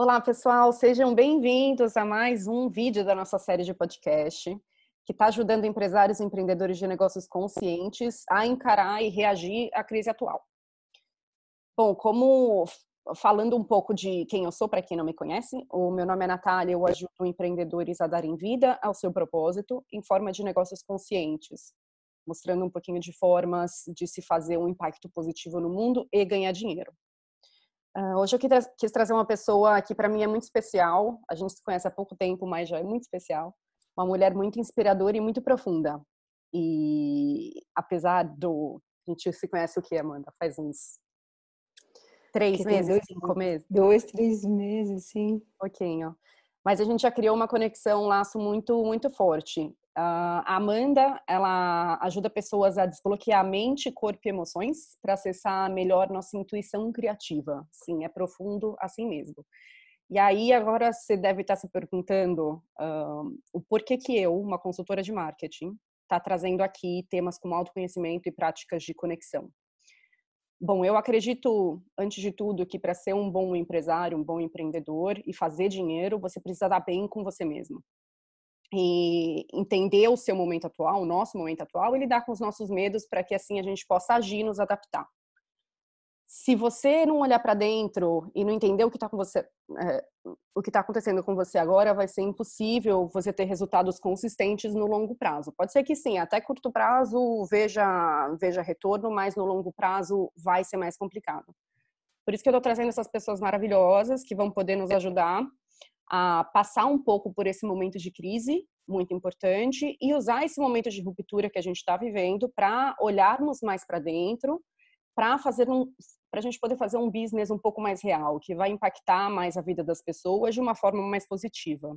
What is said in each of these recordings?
Olá, pessoal, sejam bem-vindos a mais um vídeo da nossa série de podcast, que está ajudando empresários e empreendedores de negócios conscientes a encarar e reagir à crise atual. Bom, como falando um pouco de quem eu sou, para quem não me conhece, o meu nome é Natália, eu ajudo empreendedores a darem vida ao seu propósito em forma de negócios conscientes, mostrando um pouquinho de formas de se fazer um impacto positivo no mundo e ganhar dinheiro. Uh, hoje eu quis trazer uma pessoa que para mim é muito especial. A gente se conhece há pouco tempo, mas já é muito especial. Uma mulher muito inspiradora e muito profunda. E apesar do a gente se conhece o que, Amanda? Faz uns três que meses, dois, cinco meses? Dois, três meses, sim. Um pouquinho. Mas a gente já criou uma conexão, um laço muito, muito forte. Uh, a Amanda, ela ajuda pessoas a desbloquear mente, corpo e emoções para acessar melhor nossa intuição criativa. Sim, é profundo assim mesmo. E aí agora você deve estar se perguntando uh, o porquê que eu, uma consultora de marketing, está trazendo aqui temas como autoconhecimento e práticas de conexão. Bom, eu acredito, antes de tudo, que para ser um bom empresário, um bom empreendedor e fazer dinheiro, você precisa dar bem com você mesmo e entender o seu momento atual, o nosso momento atual, e lidar com os nossos medos para que assim a gente possa agir, nos adaptar. Se você não olhar para dentro e não entender o que está com você, é, o que está acontecendo com você agora, vai ser impossível você ter resultados consistentes no longo prazo. Pode ser que sim, até curto prazo veja veja retorno, mas no longo prazo vai ser mais complicado. Por isso que eu estou trazendo essas pessoas maravilhosas que vão poder nos ajudar a passar um pouco por esse momento de crise, muito importante, e usar esse momento de ruptura que a gente está vivendo para olharmos mais para dentro, para fazer um para a gente poder fazer um business um pouco mais real, que vai impactar mais a vida das pessoas de uma forma mais positiva.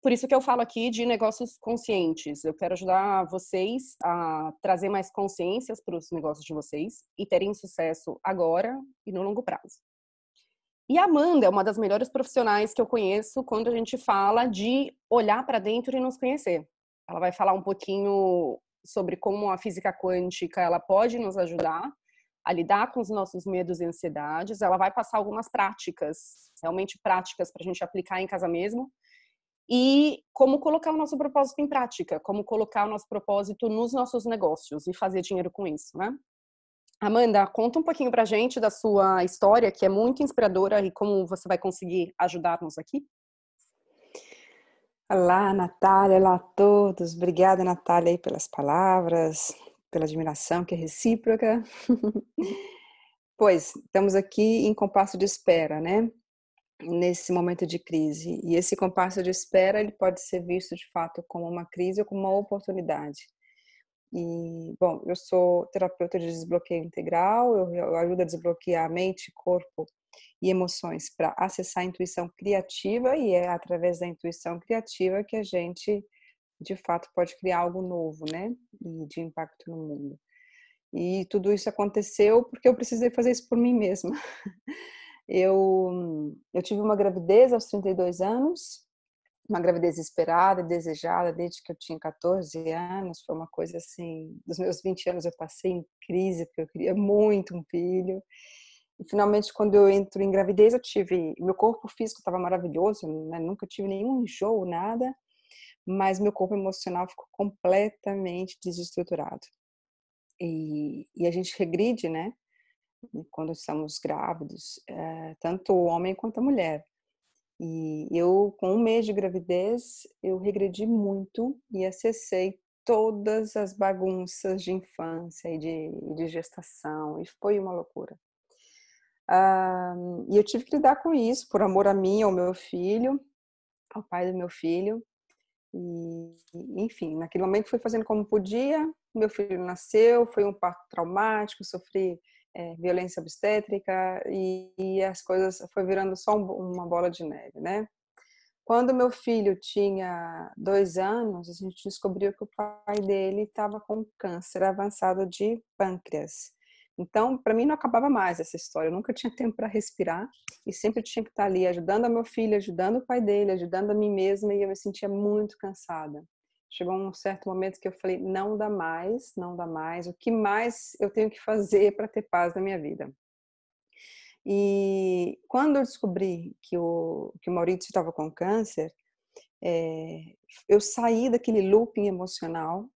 Por isso que eu falo aqui de negócios conscientes. Eu quero ajudar vocês a trazer mais consciências para os negócios de vocês e terem sucesso agora e no longo prazo. E a Amanda é uma das melhores profissionais que eu conheço quando a gente fala de olhar para dentro e nos conhecer. Ela vai falar um pouquinho sobre como a física quântica ela pode nos ajudar a lidar com os nossos medos e ansiedades. Ela vai passar algumas práticas, realmente práticas para a gente aplicar em casa mesmo. E como colocar o nosso propósito em prática, como colocar o nosso propósito nos nossos negócios e fazer dinheiro com isso, né? Amanda, conta um pouquinho para a gente da sua história, que é muito inspiradora, e como você vai conseguir ajudar-nos aqui. Olá, Natália, olá a todos. Obrigada, Natália, aí, pelas palavras, pela admiração que é recíproca. pois, estamos aqui em compasso de espera, né? Nesse momento de crise. E esse compasso de espera, ele pode ser visto de fato como uma crise ou como uma oportunidade. E, bom, eu sou terapeuta de desbloqueio integral, eu, eu ajudo a desbloquear mente, corpo e emoções para acessar a intuição criativa e é através da intuição criativa que a gente, de fato, pode criar algo novo, né? E de impacto no mundo. E tudo isso aconteceu porque eu precisei fazer isso por mim mesma. Eu, eu tive uma gravidez aos 32 anos, uma gravidez esperada e desejada desde que eu tinha 14 anos. Foi uma coisa assim, dos meus 20 anos eu passei em crise, porque eu queria muito um filho. E finalmente, quando eu entro em gravidez, eu tive. Meu corpo físico estava maravilhoso, né? nunca tive nenhum enjoo, nada, mas meu corpo emocional ficou completamente desestruturado. E, e a gente regride, né? Quando estamos grávidos, é, tanto o homem quanto a mulher. E eu, com um mês de gravidez, eu regredi muito e acessei todas as bagunças de infância e de, de gestação, e foi uma loucura. e eu tive que lidar com isso, por amor a mim, ao meu filho, ao pai do meu filho. E, enfim, naquele momento fui fazendo como podia. Meu filho nasceu, foi um parto traumático, sofri é, violência obstétrica e, e, as coisas foi virando só um, uma bola de neve, né? Quando meu filho tinha dois anos, a gente descobriu que o pai dele estava com câncer avançado de pâncreas. Então, para mim não acabava mais essa história. Eu nunca tinha tempo para respirar e sempre tinha que estar ali ajudando a meu filho, ajudando o pai dele, ajudando a mim mesma e eu me sentia muito cansada chegou um certo momento que eu falei: não dá mais, não dá mais. O que mais eu tenho que fazer para ter paz na minha vida? E quando eu descobri que o, que o Maurício estava com câncer, é, eu saí daquele looping emocional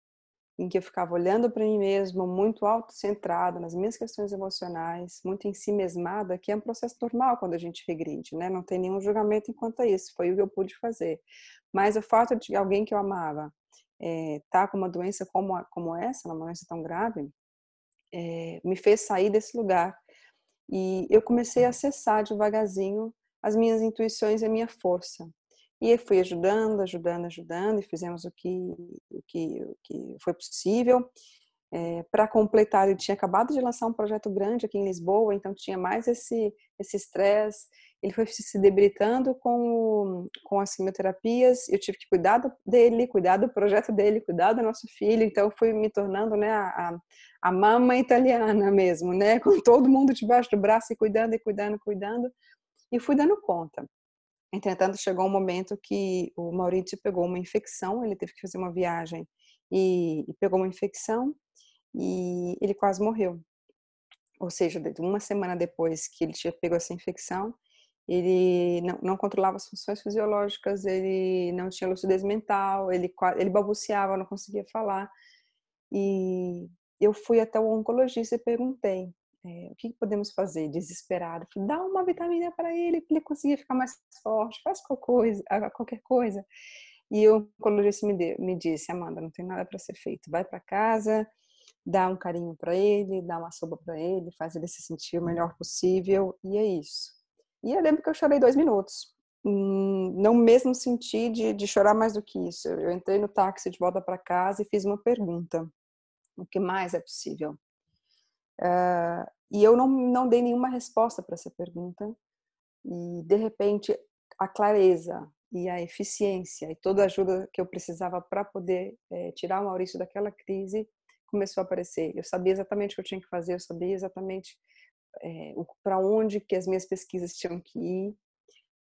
em que eu ficava olhando para mim mesmo, muito autocentrada nas minhas questões emocionais, muito em si mesmada, que é um processo normal quando a gente regride, né? Não tem nenhum julgamento enquanto a isso, foi o que eu pude fazer. Mas o fato de alguém que eu amava estar é, tá com uma doença como, como essa, uma doença tão grave, é, me fez sair desse lugar. E eu comecei a acessar devagarzinho as minhas intuições e a minha força. E eu fui ajudando, ajudando, ajudando, e fizemos o que, o que, o que foi possível. É, para completar, ele tinha acabado de lançar um projeto grande aqui em Lisboa, então tinha mais esse esse estresse. Ele foi se debilitando com com as quimioterapias. Eu tive que cuidar dele, cuidar do projeto dele, cuidar do nosso filho. Então fui me tornando, né, a, a mama italiana mesmo, né, com todo mundo debaixo do braço e cuidando e cuidando, cuidando. E fui dando conta. Entretanto, chegou um momento que o Maurício pegou uma infecção, ele teve que fazer uma viagem e, e pegou uma infecção e ele quase morreu. Ou seja, uma semana depois que ele tinha pego essa infecção, ele não, não, controlava as funções fisiológicas, ele não tinha lucidez mental, ele, ele balbuciava, não conseguia falar. E eu fui até o oncologista e perguntei, é, o que podemos fazer? Desesperado. Falei, dá uma vitamina para ele, para ele conseguir ficar mais forte, faz qualquer coisa. Qualquer coisa. E o oncologista me, deu, me disse, Amanda, não tem nada para ser feito. Vai para casa, dá um carinho para ele, dá uma sopa para ele, faz ele se sentir o melhor possível, e é isso. E eu lembro que eu chorei dois minutos. Hum, não mesmo senti de, de chorar mais do que isso. Eu entrei no táxi de volta para casa e fiz uma pergunta: o que mais é possível? Uh, e eu não, não dei nenhuma resposta para essa pergunta. E, de repente, a clareza e a eficiência e toda a ajuda que eu precisava para poder é, tirar o Maurício daquela crise começou a aparecer. Eu sabia exatamente o que eu tinha que fazer, eu sabia exatamente é, para onde que as minhas pesquisas tinham que ir,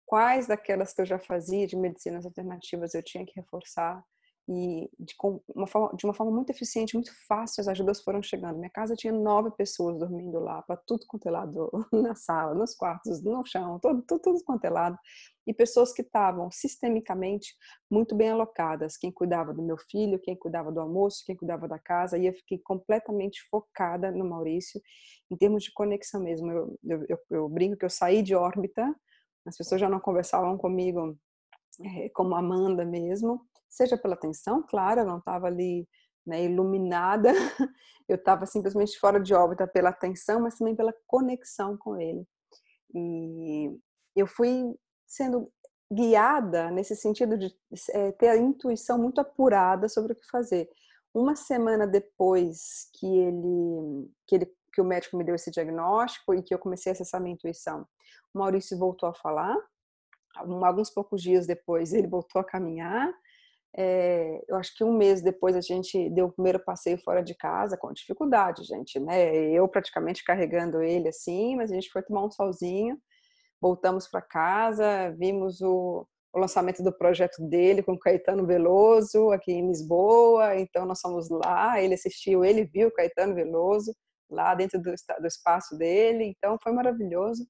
quais daquelas que eu já fazia de medicinas alternativas eu tinha que reforçar, e de uma, forma, de uma forma muito eficiente, muito fácil, as ajudas foram chegando. Minha casa tinha nove pessoas dormindo lá, para tudo quanto é lado, na sala, nos quartos, no chão, tudo, tudo quanto é lado. E pessoas que estavam sistemicamente muito bem alocadas. Quem cuidava do meu filho, quem cuidava do almoço, quem cuidava da casa. E eu fiquei completamente focada no Maurício, em termos de conexão mesmo. Eu, eu, eu brinco que eu saí de órbita, as pessoas já não conversavam comigo é, como Amanda mesmo, seja pela atenção, claro, eu não estava ali né, iluminada, eu estava simplesmente fora de órbita pela atenção, mas também pela conexão com ele. E eu fui sendo guiada nesse sentido de é, ter a intuição muito apurada sobre o que fazer. Uma semana depois que ele, que ele que o médico me deu esse diagnóstico e que eu comecei a acessar minha intuição, o Maurício voltou a falar. Alguns poucos dias depois ele voltou a caminhar é, eu acho que um mês depois a gente deu o primeiro passeio fora de casa, com dificuldade, gente, né? Eu praticamente carregando ele assim, mas a gente foi tomar um solzinho, voltamos para casa, vimos o, o, lançamento do projeto dele com Caetano Veloso aqui em Lisboa, então nós fomos lá, ele assistiu, ele viu Caetano Veloso lá dentro do, do espaço dele, então foi maravilhoso.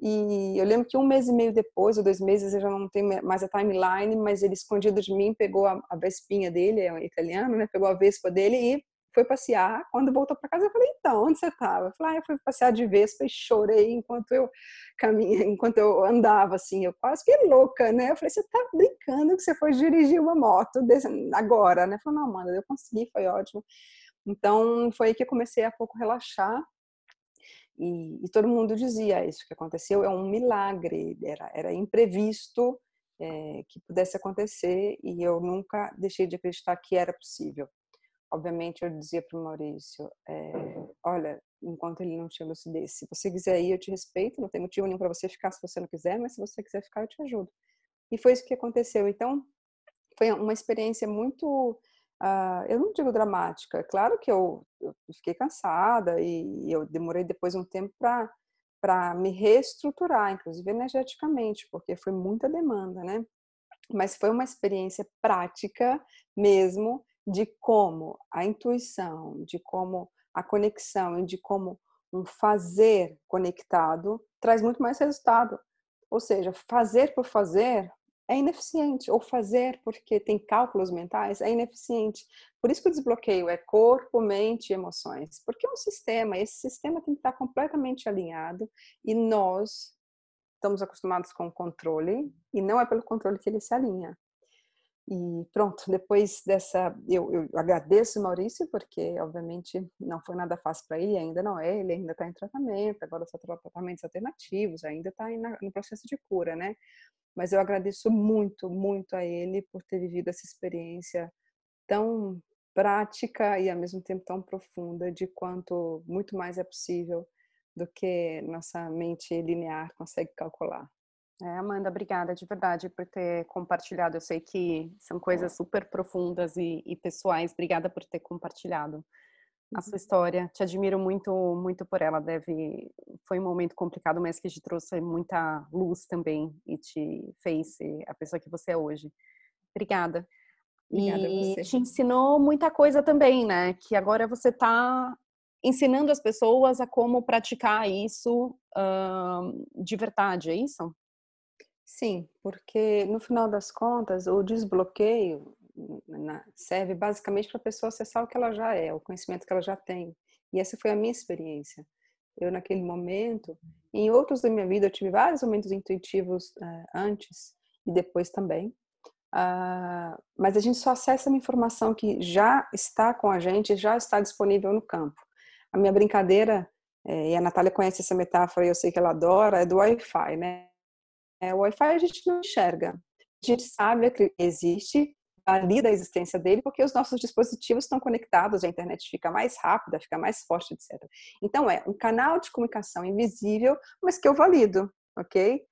E eu lembro que um mês e meio depois, ou dois meses, eu já não tenho mais a timeline, mas ele escondido de mim pegou a, a vespinha dele, é italiano, né? Pegou a vespa dele e foi passear. Quando voltou para casa, eu falei: "Então, onde você estava?" Eu falei: ah, "Eu fui passear de vespa e chorei enquanto eu caminha, enquanto eu andava assim, eu quase que louca, né? Eu falei: "Você tá brincando que você foi dirigir uma moto desse, agora, né?" Eu falei: "Não, mano, eu consegui, foi ótimo." Então, foi aí que eu comecei a pouco relaxar e, e, todo mundo dizia isso que aconteceu é um milagre, era, era imprevisto é, que pudesse acontecer e eu nunca deixei de acreditar que era possível. Obviamente eu dizia para o Maurício, é, olha, enquanto ele não tinha lucidez, se você quiser ir eu te respeito, não tem motivo nenhum para você ficar se você não quiser, mas se você quiser ficar eu te ajudo. E foi isso que aconteceu. Então foi uma experiência muito Uh, eu não digo dramática, é claro que eu, eu fiquei cansada e eu demorei depois um tempo para me reestruturar, inclusive energeticamente, porque foi muita demanda, né? Mas foi uma experiência prática mesmo de como a intuição, de como a conexão e de como um fazer conectado traz muito mais resultado. Ou seja, fazer por fazer é ineficiente, ou fazer porque tem cálculos mentais é ineficiente. Por isso que o desbloqueio é corpo, mente e emoções, porque é um sistema, esse sistema tem que estar completamente alinhado e nós estamos acostumados com o controle e não é pelo controle que ele se alinha. E pronto, depois dessa, eu, eu agradeço Maurício, porque obviamente não foi nada fácil para ele, ainda não é, ele ainda está em tratamento, agora só tratamentos alternativos, ainda está no processo de cura, né? Mas eu agradeço muito, muito a ele por ter vivido essa experiência tão prática e ao mesmo tempo tão profunda de quanto muito mais é possível do que nossa mente linear consegue calcular. É, Amanda, obrigada de verdade por ter compartilhado. Eu sei que são coisas super profundas e, e pessoais. Obrigada por ter compartilhado a sua uhum. história. Te admiro muito, muito por ela. Deve, foi um momento complicado, mas que te trouxe muita luz também e te fez ser a pessoa que você é hoje. Obrigada. Obrigada e te ensinou muita coisa também, né? Que agora você está ensinando as pessoas a como praticar isso uh, de verdade, é isso? Sim, porque no final das contas, o desbloqueio serve basicamente para a pessoa acessar o que ela já é, o conhecimento que ela já tem. E essa foi a minha experiência. Eu, naquele momento, em outros da minha vida, eu tive vários momentos intuitivos uh, antes e depois também. Uh, mas a gente só acessa uma informação que já está com a gente, já está disponível no campo. A minha brincadeira, é, e a Natália conhece essa metáfora e eu sei que ela adora, é do Wi-Fi, né? É, o Wi-Fi a gente não enxerga. A gente sabe que existe, valida a existência dele, porque os nossos dispositivos estão conectados, a internet fica mais rápida, fica mais forte, etc. Então, é um canal de comunicação invisível, mas que eu valido, ok?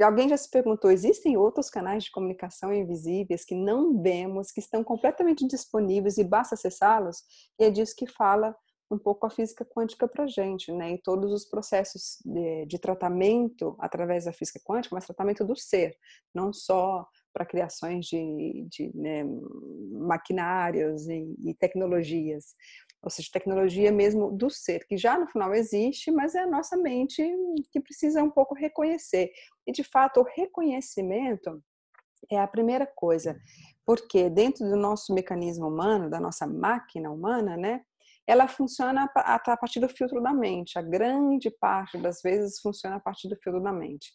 Alguém já se perguntou, existem outros canais de comunicação invisíveis que não vemos, que estão completamente disponíveis e basta acessá-los? E é disso que fala um pouco a física quântica para a gente, né? E todos os processos de, de, tratamento através da física quântica, mas tratamento do ser, não só para criações de, de né, maquinários e, e, tecnologias, ou seja, tecnologia mesmo do ser, que já no final existe, mas é a nossa mente que precisa um pouco reconhecer. E de fato, o reconhecimento é a primeira coisa, porque dentro do nosso mecanismo humano, da nossa máquina humana, né? ela funciona a partir do filtro da mente. A grande parte das vezes funciona a partir do filtro da mente.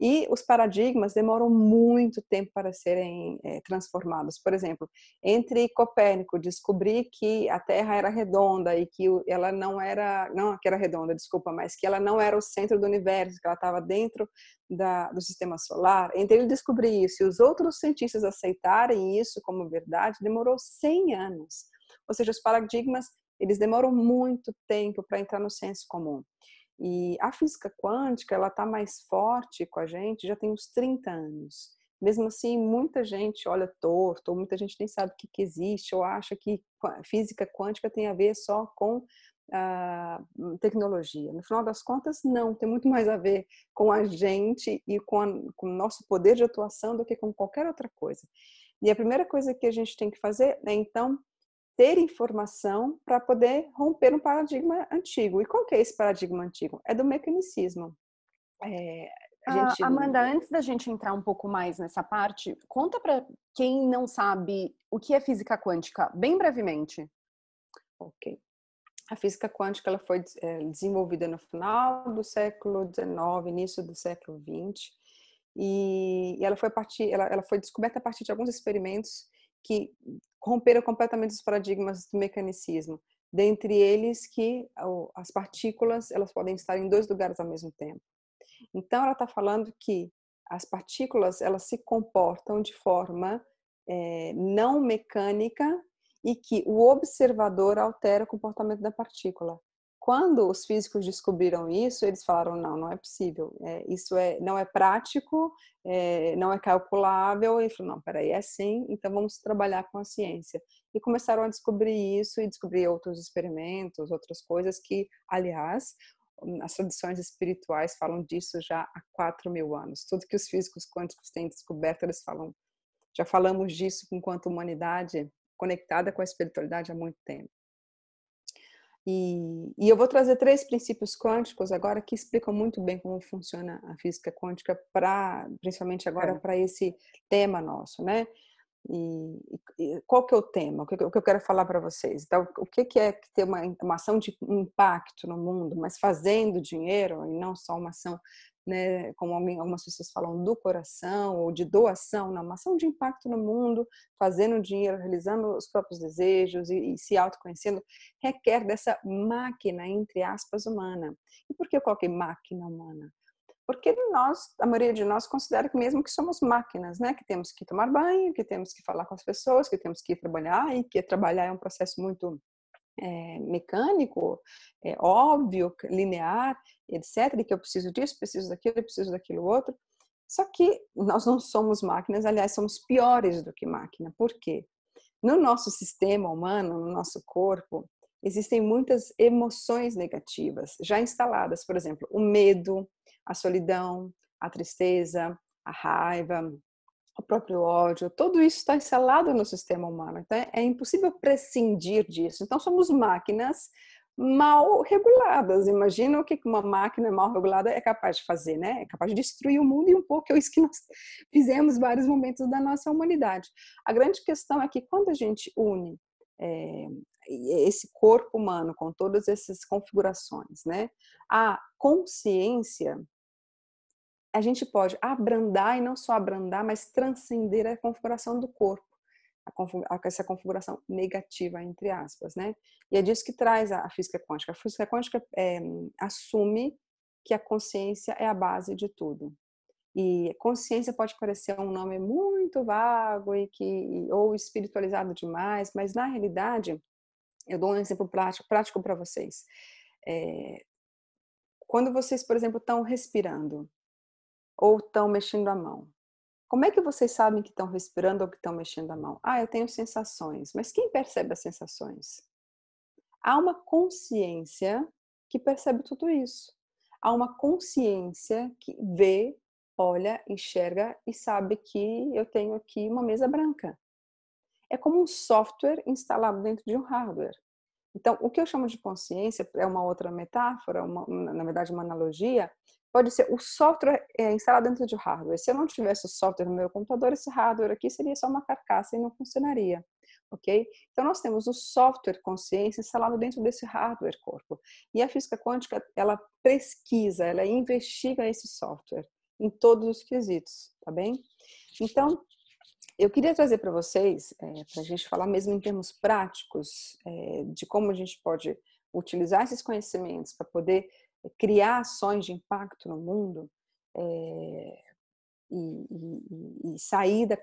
E os paradigmas demoram muito tempo para serem é, transformados. Por exemplo, entre Copérnico descobrir que a Terra era redonda e que ela não era, não que era redonda, desculpa, mas que ela não era o centro do universo, que ela estava dentro da, do sistema solar, entre ele descobrir isso e os outros cientistas aceitarem isso como verdade, demorou 100 anos. Ou seja, os paradigmas eles demoram muito tempo para entrar no senso comum. E a física quântica, ela está mais forte com a gente já tem uns 30 anos. Mesmo assim, muita gente olha torto, ou muita gente nem sabe o que, que existe, ou acha que física quântica tem a ver só com a tecnologia. No final das contas, não, tem muito mais a ver com a gente e com, a, com o nosso poder de atuação do que com qualquer outra coisa. E a primeira coisa que a gente tem que fazer é, então, ter informação para poder romper um paradigma antigo. E qual que é esse paradigma antigo? É do mecanicismo. É, gente... Amanda, antes da gente entrar um pouco mais nessa parte, conta para quem não sabe o que é física quântica, bem brevemente. Ok. A física quântica ela foi é, desenvolvida no final do século XIX, início do século XX, e, ela foi, partir, ela, ela foi descoberta a partir de alguns experimentos que romperam completamente os paradigmas do mecanicismo. Dentre eles que as partículas elas podem estar em dois lugares ao mesmo tempo. Então ela está falando que as partículas elas se comportam de forma é, não mecânica e que o observador altera o comportamento da partícula. Quando os físicos descobriram isso, eles falaram não, não é possível, é, isso é, não é prático, é, não é calculável. E falaram não, peraí, é sim, então vamos trabalhar com a ciência. E começaram a descobrir isso e descobrir outros experimentos, outras coisas que, aliás, as tradições espirituais falam disso já há 4 mil anos. Tudo que os físicos quânticos têm descoberto, eles falam, já falamos disso enquanto humanidade conectada com a espiritualidade há muito tempo. E, e, eu vou trazer três princípios quânticos agora que explicam muito bem como funciona a física quântica para, principalmente agora é. para esse tema nosso, né? E, e, qual que é o tema? O que, o que eu quero falar para vocês? Então, o que, que é ter uma, uma ação de impacto no mundo, mas fazendo dinheiro e não só uma ação né, como algumas pessoas falam, do coração ou de doação, não, uma ação de impacto no mundo, fazendo dinheiro, realizando os próprios desejos e, e se autoconhecendo, requer dessa máquina, entre aspas, humana. E por que eu coloquei máquina humana? Porque nós, a maioria de nós considera que mesmo que somos máquinas, né, que temos que tomar banho, que temos que falar com as pessoas, que temos que trabalhar e que trabalhar é um processo muito é, mecânico, é, óbvio, linear, etc., que eu preciso disso, preciso daquilo, preciso daquilo outro. Só que nós não somos máquinas, aliás, somos piores do que máquina. Por quê? No nosso sistema humano, no nosso corpo, existem muitas emoções negativas já instaladas. Por exemplo, o medo, a solidão, a tristeza, a raiva, o próprio ódio, tudo isso está instalado no sistema humano. Então é impossível prescindir disso. Então somos máquinas mal reguladas. Imagina o que uma máquina mal regulada é capaz de fazer, né? É capaz de destruir o mundo e um pouco é isso que nós fizemos em vários momentos da nossa humanidade. A grande questão é que quando a gente une é, esse corpo humano com todas essas configurações, né? A consciência a gente pode abrandar e não só abrandar, mas transcender a configuração do corpo, a, essa configuração negativa, entre aspas, né? E é disso que traz a, física quântica. A física quântica é, assume que a consciência é a base de tudo. E consciência pode parecer um nome muito vago e que ou espiritualizado demais, mas na realidade, eu dou um exemplo prático, para vocês. É, quando vocês, por exemplo, estão respirando, ou estão mexendo a mão? Como é que vocês sabem que estão respirando ou que estão mexendo a mão? Ah, eu tenho sensações. Mas quem percebe as sensações? Há uma consciência que percebe tudo isso. Há uma consciência que vê, olha, enxerga e sabe que eu tenho aqui uma mesa branca. É como um software instalado dentro de um hardware. Então, o que eu chamo de consciência é uma outra metáfora, uma, na verdade, uma analogia, pode ser o software é instalado dentro de hardware. Se eu não tivesse o software no meu computador, esse hardware aqui seria só uma carcaça e não funcionaria. Ok? Então nós temos o software consciência instalado dentro desse hardware corpo. E a física quântica, ela pesquisa, ela investiga esse software em todos os quesitos, tá bem? Então, eu queria trazer para vocês, é, para a gente falar mesmo em termos práticos, é, de como a gente pode utilizar esses conhecimentos para poder criar ações de impacto no mundo é, e, e, e, sair da,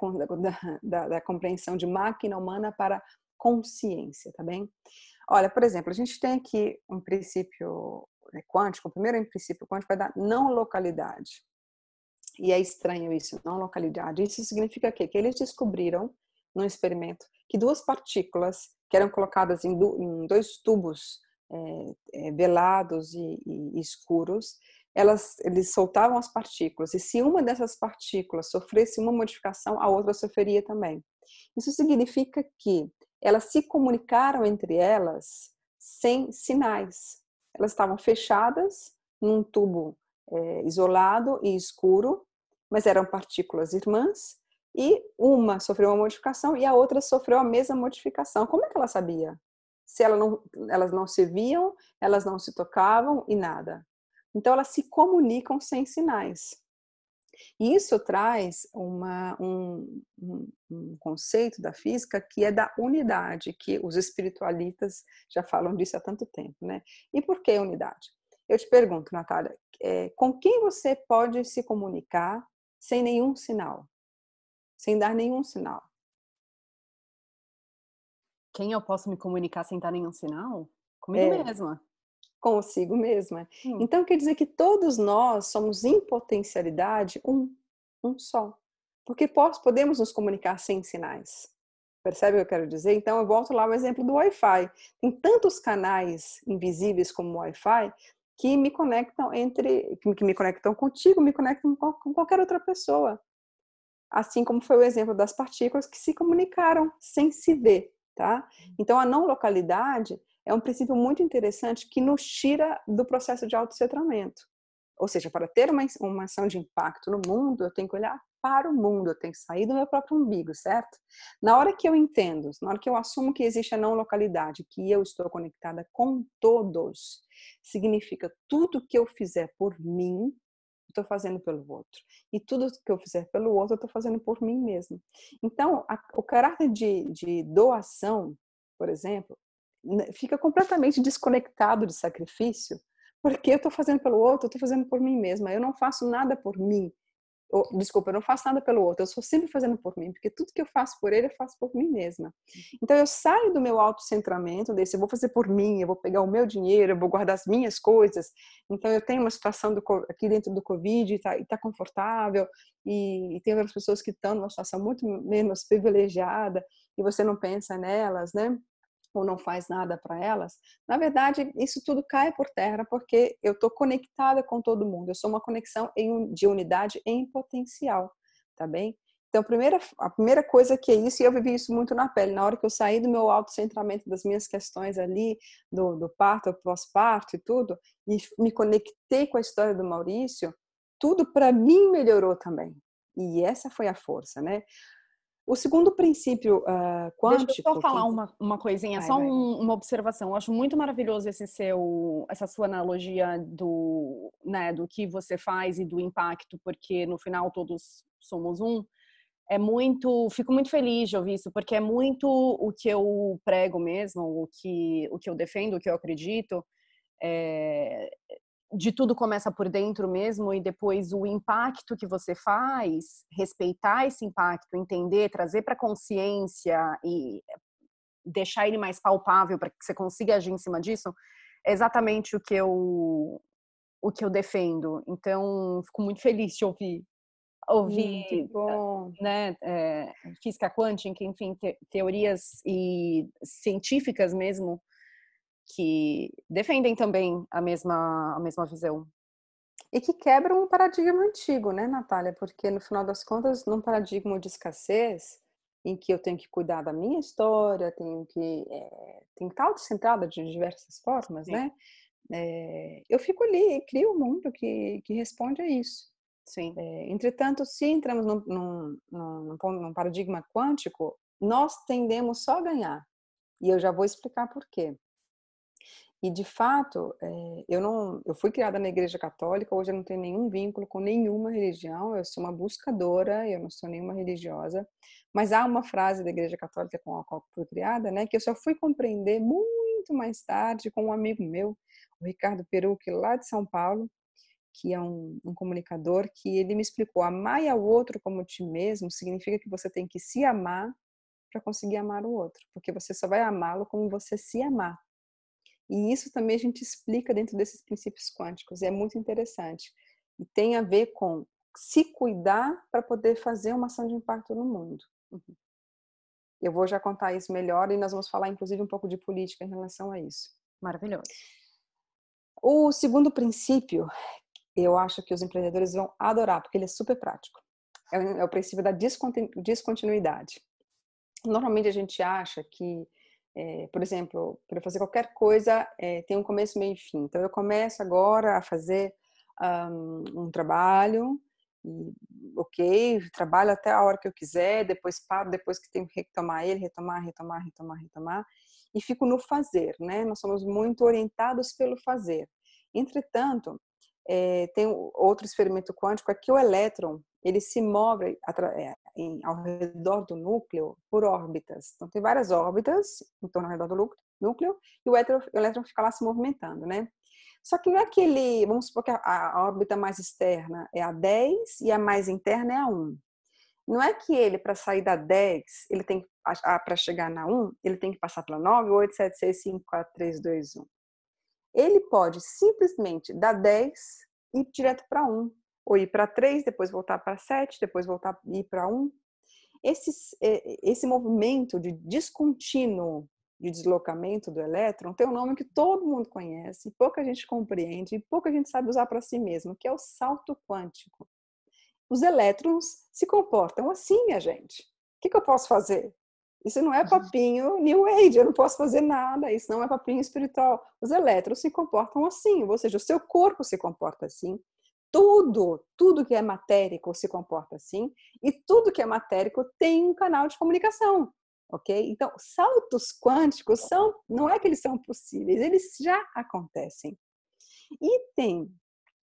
da, da, compreensão de máquina humana para consciência, tá bem? Olha, por exemplo, a gente tem aqui um princípio né, quântico, o primeiro princípio quântico vai dar não localidade. E é estranho isso, não localidade. Isso significa que, que eles descobriram, num experimento, que duas partículas que eram colocadas em, em dois tubos é, velados e, e, escuros, elas, eles soltavam as partículas. E se uma dessas partículas sofresse uma modificação, a outra sofreria também. Isso significa que elas se comunicaram entre elas sem sinais. Elas estavam fechadas num tubo é, isolado e escuro, mas eram partículas irmãs, e uma sofreu uma modificação e a outra sofreu a mesma modificação. Como é que ela sabia? Se ela não, elas não se viam, elas não se tocavam e nada. Então elas se comunicam sem sinais. E isso traz uma, um, um, conceito da física que é da unidade, que os espiritualistas já falam disso há tanto tempo, né? E por que unidade? Eu te pergunto, Natália, é, com quem você pode se comunicar sem nenhum sinal? Sem dar nenhum sinal? Quem eu posso me comunicar sem dar nenhum sinal? Comigo é. mesma. Consigo mesma. Hum. Então quer dizer que todos nós somos em potencialidade um, um só. Porque podemos nos comunicar sem sinais. Percebe o que eu quero dizer? Então eu volto lá ao exemplo do Wi-Fi. Tem tantos canais invisíveis como o Wi-Fi que me conectam entre, que me conectam contigo, me conectam com qualquer outra pessoa. Assim como foi o exemplo das partículas que se comunicaram sem se ver tá? Então a não localidade é um princípio muito interessante que nos tira do processo de autocentramento. Ou seja, para ter uma, uma ação de impacto no mundo, eu tenho que olhar para o mundo, eu tenho que sair do meu próprio umbigo, certo? Na hora que eu entendo, na hora que eu assumo que existe a não localidade, que eu estou conectada com todos, significa tudo que eu fizer por mim, estou fazendo pelo outro. E tudo que eu fizer pelo outro, eu estou fazendo por mim mesmo. Então, a, o caráter de, de doação, por exemplo, fica completamente desconectado de sacrifício, porque eu estou fazendo pelo outro, eu estou fazendo por mim mesma. Eu não faço nada por mim. Eu, desculpa, eu não faço nada pelo outro, eu estou sempre fazendo por mim, porque tudo que eu faço por ele, eu faço por mim mesma. Então eu saio do meu autocentramento, desse eu vou fazer por mim, eu vou pegar o meu dinheiro, eu vou guardar as minhas coisas. Então eu tenho uma situação do, aqui dentro do Covid, está tá confortável, e, e tem outras pessoas que estão numa situação muito menos privilegiada, e você não pensa nelas, né? Ou não faz nada para elas, na verdade, isso tudo cai por terra porque eu estou conectada com todo mundo. Eu sou uma conexão em, de unidade em potencial, tá bem? Então, a primeira, a primeira coisa que é isso, e eu vivi isso muito na pele, na hora que eu saí do meu autocentramento das minhas questões ali, do, do parto, pós-parto e tudo, e me conectei com a história do Maurício, tudo para mim melhorou também. E essa foi a força, né? O segundo princípio uh, quântico... Deixa eu só falar uma, uma coisinha, vai, só vai. Um, uma observação. Eu acho muito maravilhoso esse seu, essa sua analogia do, né, do que você faz e do impacto, porque no final todos somos um. É muito, fico muito feliz de ouvir isso, porque é muito o que eu prego mesmo, o que, o que eu defendo, o que eu acredito. É, de tudo começa por dentro mesmo e depois o impacto que você faz, respeitar esse impacto, entender, trazer para consciência e deixar ele mais palpável para que você consiga agir em cima disso, é exatamente o que eu o que eu defendo. Então, fico muito feliz de ouvir ouvir né, é, física quântica, enfim, te, teorias e científicas mesmo que defendem também a mesma, a mesma visão. E que quebram um paradigma antigo, né, Natália? Porque no final das contas, num paradigma de escassez, em que eu tenho que cuidar da minha história, tenho que, é, tenho que estar autocentrada de diversas formas, Sim. né? É, eu fico ali e crio um mundo que, que responde a isso. Sim. É, entretanto, se entramos num, num, num, num paradigma quântico, nós tendemos só a ganhar. E eu já vou explicar por quê. E de fato, é, eu não, eu fui criada na Igreja Católica. Hoje eu não tenho nenhum vínculo com nenhuma religião. Eu sou uma buscadora. Eu não sou nenhuma religiosa. Mas há uma frase da Igreja Católica com a qual fui criada, né, que eu só fui compreender muito mais tarde com um amigo meu, o Ricardo Perucci, lá de São Paulo, que é um, um comunicador, que ele me explicou: amar ao outro como ti mesmo significa que você tem que se amar para conseguir amar o outro, porque você só vai amá-lo como você se amar. E isso também a gente explica dentro desses princípios quânticos, é muito interessante. E tem a ver com se cuidar para poder fazer uma ação de impacto no mundo. Uhum. Eu vou já contar isso melhor e nós vamos falar, inclusive, um pouco de política em relação a isso. Maravilhoso. O segundo princípio, eu acho que os empreendedores vão adorar, porque ele é super prático. É o é princípio da descontinuidade. Normalmente a gente acha que é, por exemplo, para fazer qualquer coisa é, tem um começo, meio e fim. Então, eu começo agora a fazer um, um, trabalho, e, ok, trabalho até a hora que eu quiser, depois paro, depois que tenho que retomar ele, retomar, retomar, retomar, retomar, e fico no fazer, né? Nós somos muito orientados pelo fazer. Entretanto, é, tem outro experimento quântico, é que o elétron ele se move em, ao redor do núcleo por órbitas. Então, tem várias órbitas em torno ao redor do núcleo e o, elétron fica lá se movimentando, né? Só que não é que ele, vamos supor que a, a órbita mais externa é a 10 e a mais interna é a 1. Não é que ele, para sair da 10, ele tem para chegar na 1, ele tem que passar pela 9, 8, 7, 6, 5, 4, 3, 2, 1. Ele pode simplesmente dar 10 e ir direto para 1 ou ir para 3, depois voltar para 7, depois voltar ir para 1. Esse, esse movimento de descontínuo de deslocamento do elétron tem um nome que todo mundo conhece, pouca gente compreende e pouca gente sabe usar para si mesmo, que é o salto quântico. Os elétrons se comportam assim, minha gente. O que, que eu posso fazer? Isso não é papinho New Age, eu não posso fazer nada, isso não é papinho espiritual. Os elétrons se comportam assim, ou seja, o seu corpo se comporta assim, tudo, tudo que é matérico se comporta assim, e tudo que é matérico tem um canal de comunicação, ok? Então, saltos quânticos são, não é que eles são possíveis, eles já acontecem. E tem,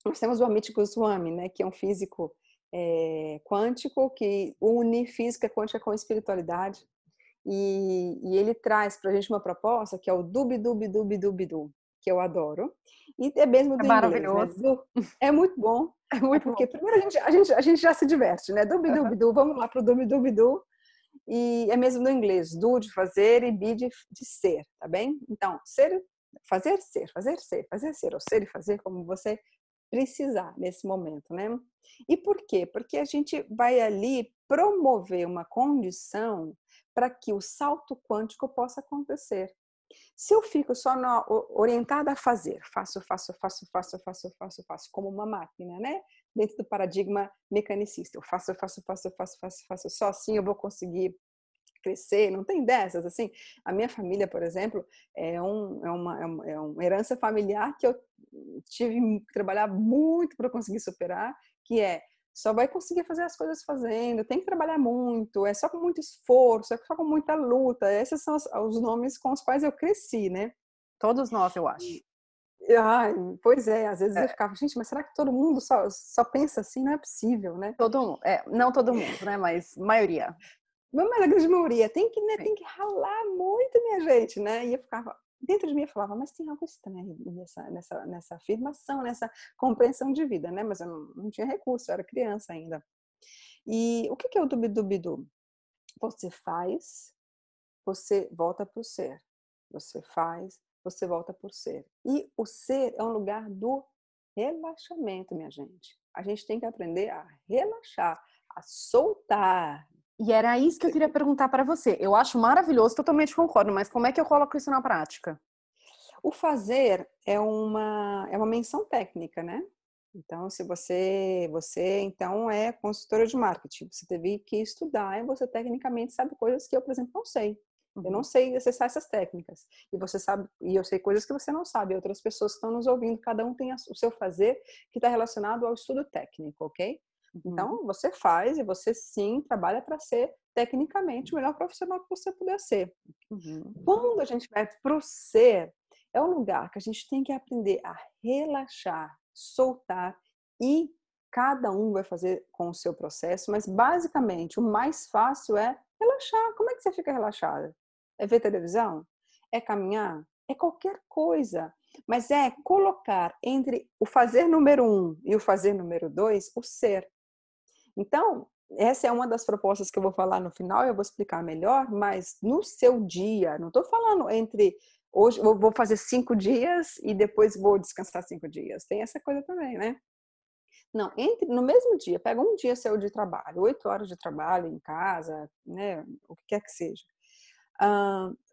nós temos o Amit Goswami, né, que é um físico é, quântico que une física quântica com espiritualidade, e, e ele traz para a gente uma proposta que é o Dub Dub Dub Dub Du, que eu adoro, e é mesmo é do é maravilhoso. Inglês, né? É muito bom. É muito porque bom. primeiro a gente, a, gente, a gente já se diverte, né? Dub Dub Du, vamos lá para o Dub Dub Du. E é mesmo no inglês, do de fazer e be de, de ser, tá bem? Então, ser, fazer ser, fazer ser, fazer ser, ou ser e fazer como você precisar nesse momento, né? E por quê? Porque a gente vai ali promover uma condição para que o salto quântico possa acontecer. Se eu fico só orientada a fazer, faço, faço, faço, faço, faço, faço, faço, como uma máquina, né? Dentro do paradigma mecanicista, eu faço, faço, faço, faço, faço, faço, só assim eu vou conseguir crescer, não tem dessas, assim. A minha família, por exemplo, é, um, é, uma, é uma, é uma herança familiar que eu tive que trabalhar muito para conseguir superar, que é só vai conseguir fazer as coisas fazendo, tem que trabalhar muito, é só com muito esforço, é só com muita luta. Esses são os, os nomes com os quais eu cresci, né? Todos nós, eu acho. Ai, pois é, às vezes é. eu ficava, gente, mas será que todo mundo só, só pensa assim? Não é possível, né? Todo mundo, é, não todo mundo, né? Mas maioria. Mas a grande maioria tem que, né, tem que ralar muito, minha gente, né? E eu ficava, dentro de mim eu falava, mas tem algo estranho nessa, nessa, nessa afirmação, nessa compreensão de vida, né? Mas eu não, não tinha recurso, eu era criança ainda. E o que é o dubidubidu? Você faz, você volta para o ser. Você faz, você volta para o ser. E o ser é um lugar do relaxamento, minha gente. A gente tem que aprender a relaxar, a soltar, e era isso que eu queria perguntar para você. Eu acho maravilhoso, totalmente concordo, mas como é que eu coloco isso na prática? O fazer é uma é uma menção técnica, né? Então, se você você então é consultora de marketing, você teve que estudar e você tecnicamente sabe coisas que eu, por exemplo, não sei. Eu não uhum. sei acessar essas técnicas. E você sabe, e eu sei coisas que você não sabe. Outras pessoas que estão nos ouvindo, cada um tem o seu fazer que está relacionado ao estudo técnico, ok? Então, uhum. você faz e você sim trabalha para ser tecnicamente o melhor profissional que você puder ser. Uhum. Quando a gente vai para o ser, é um lugar que a gente tem que aprender a relaxar, soltar e cada um vai fazer com o seu processo, mas basicamente o mais fácil é relaxar. Como é que você fica relaxada? É ver televisão? É caminhar? É qualquer coisa. Mas é colocar entre o fazer número um e o fazer número dois o ser. Então, essa é uma das propostas que eu vou falar no final, eu vou explicar melhor, mas no seu dia, não estou falando entre hoje eu vou fazer cinco dias e depois vou descansar cinco dias. Tem essa coisa também, né? Não, entre no mesmo dia, pega um dia seu de trabalho, oito horas de trabalho em casa, né? O que quer que seja.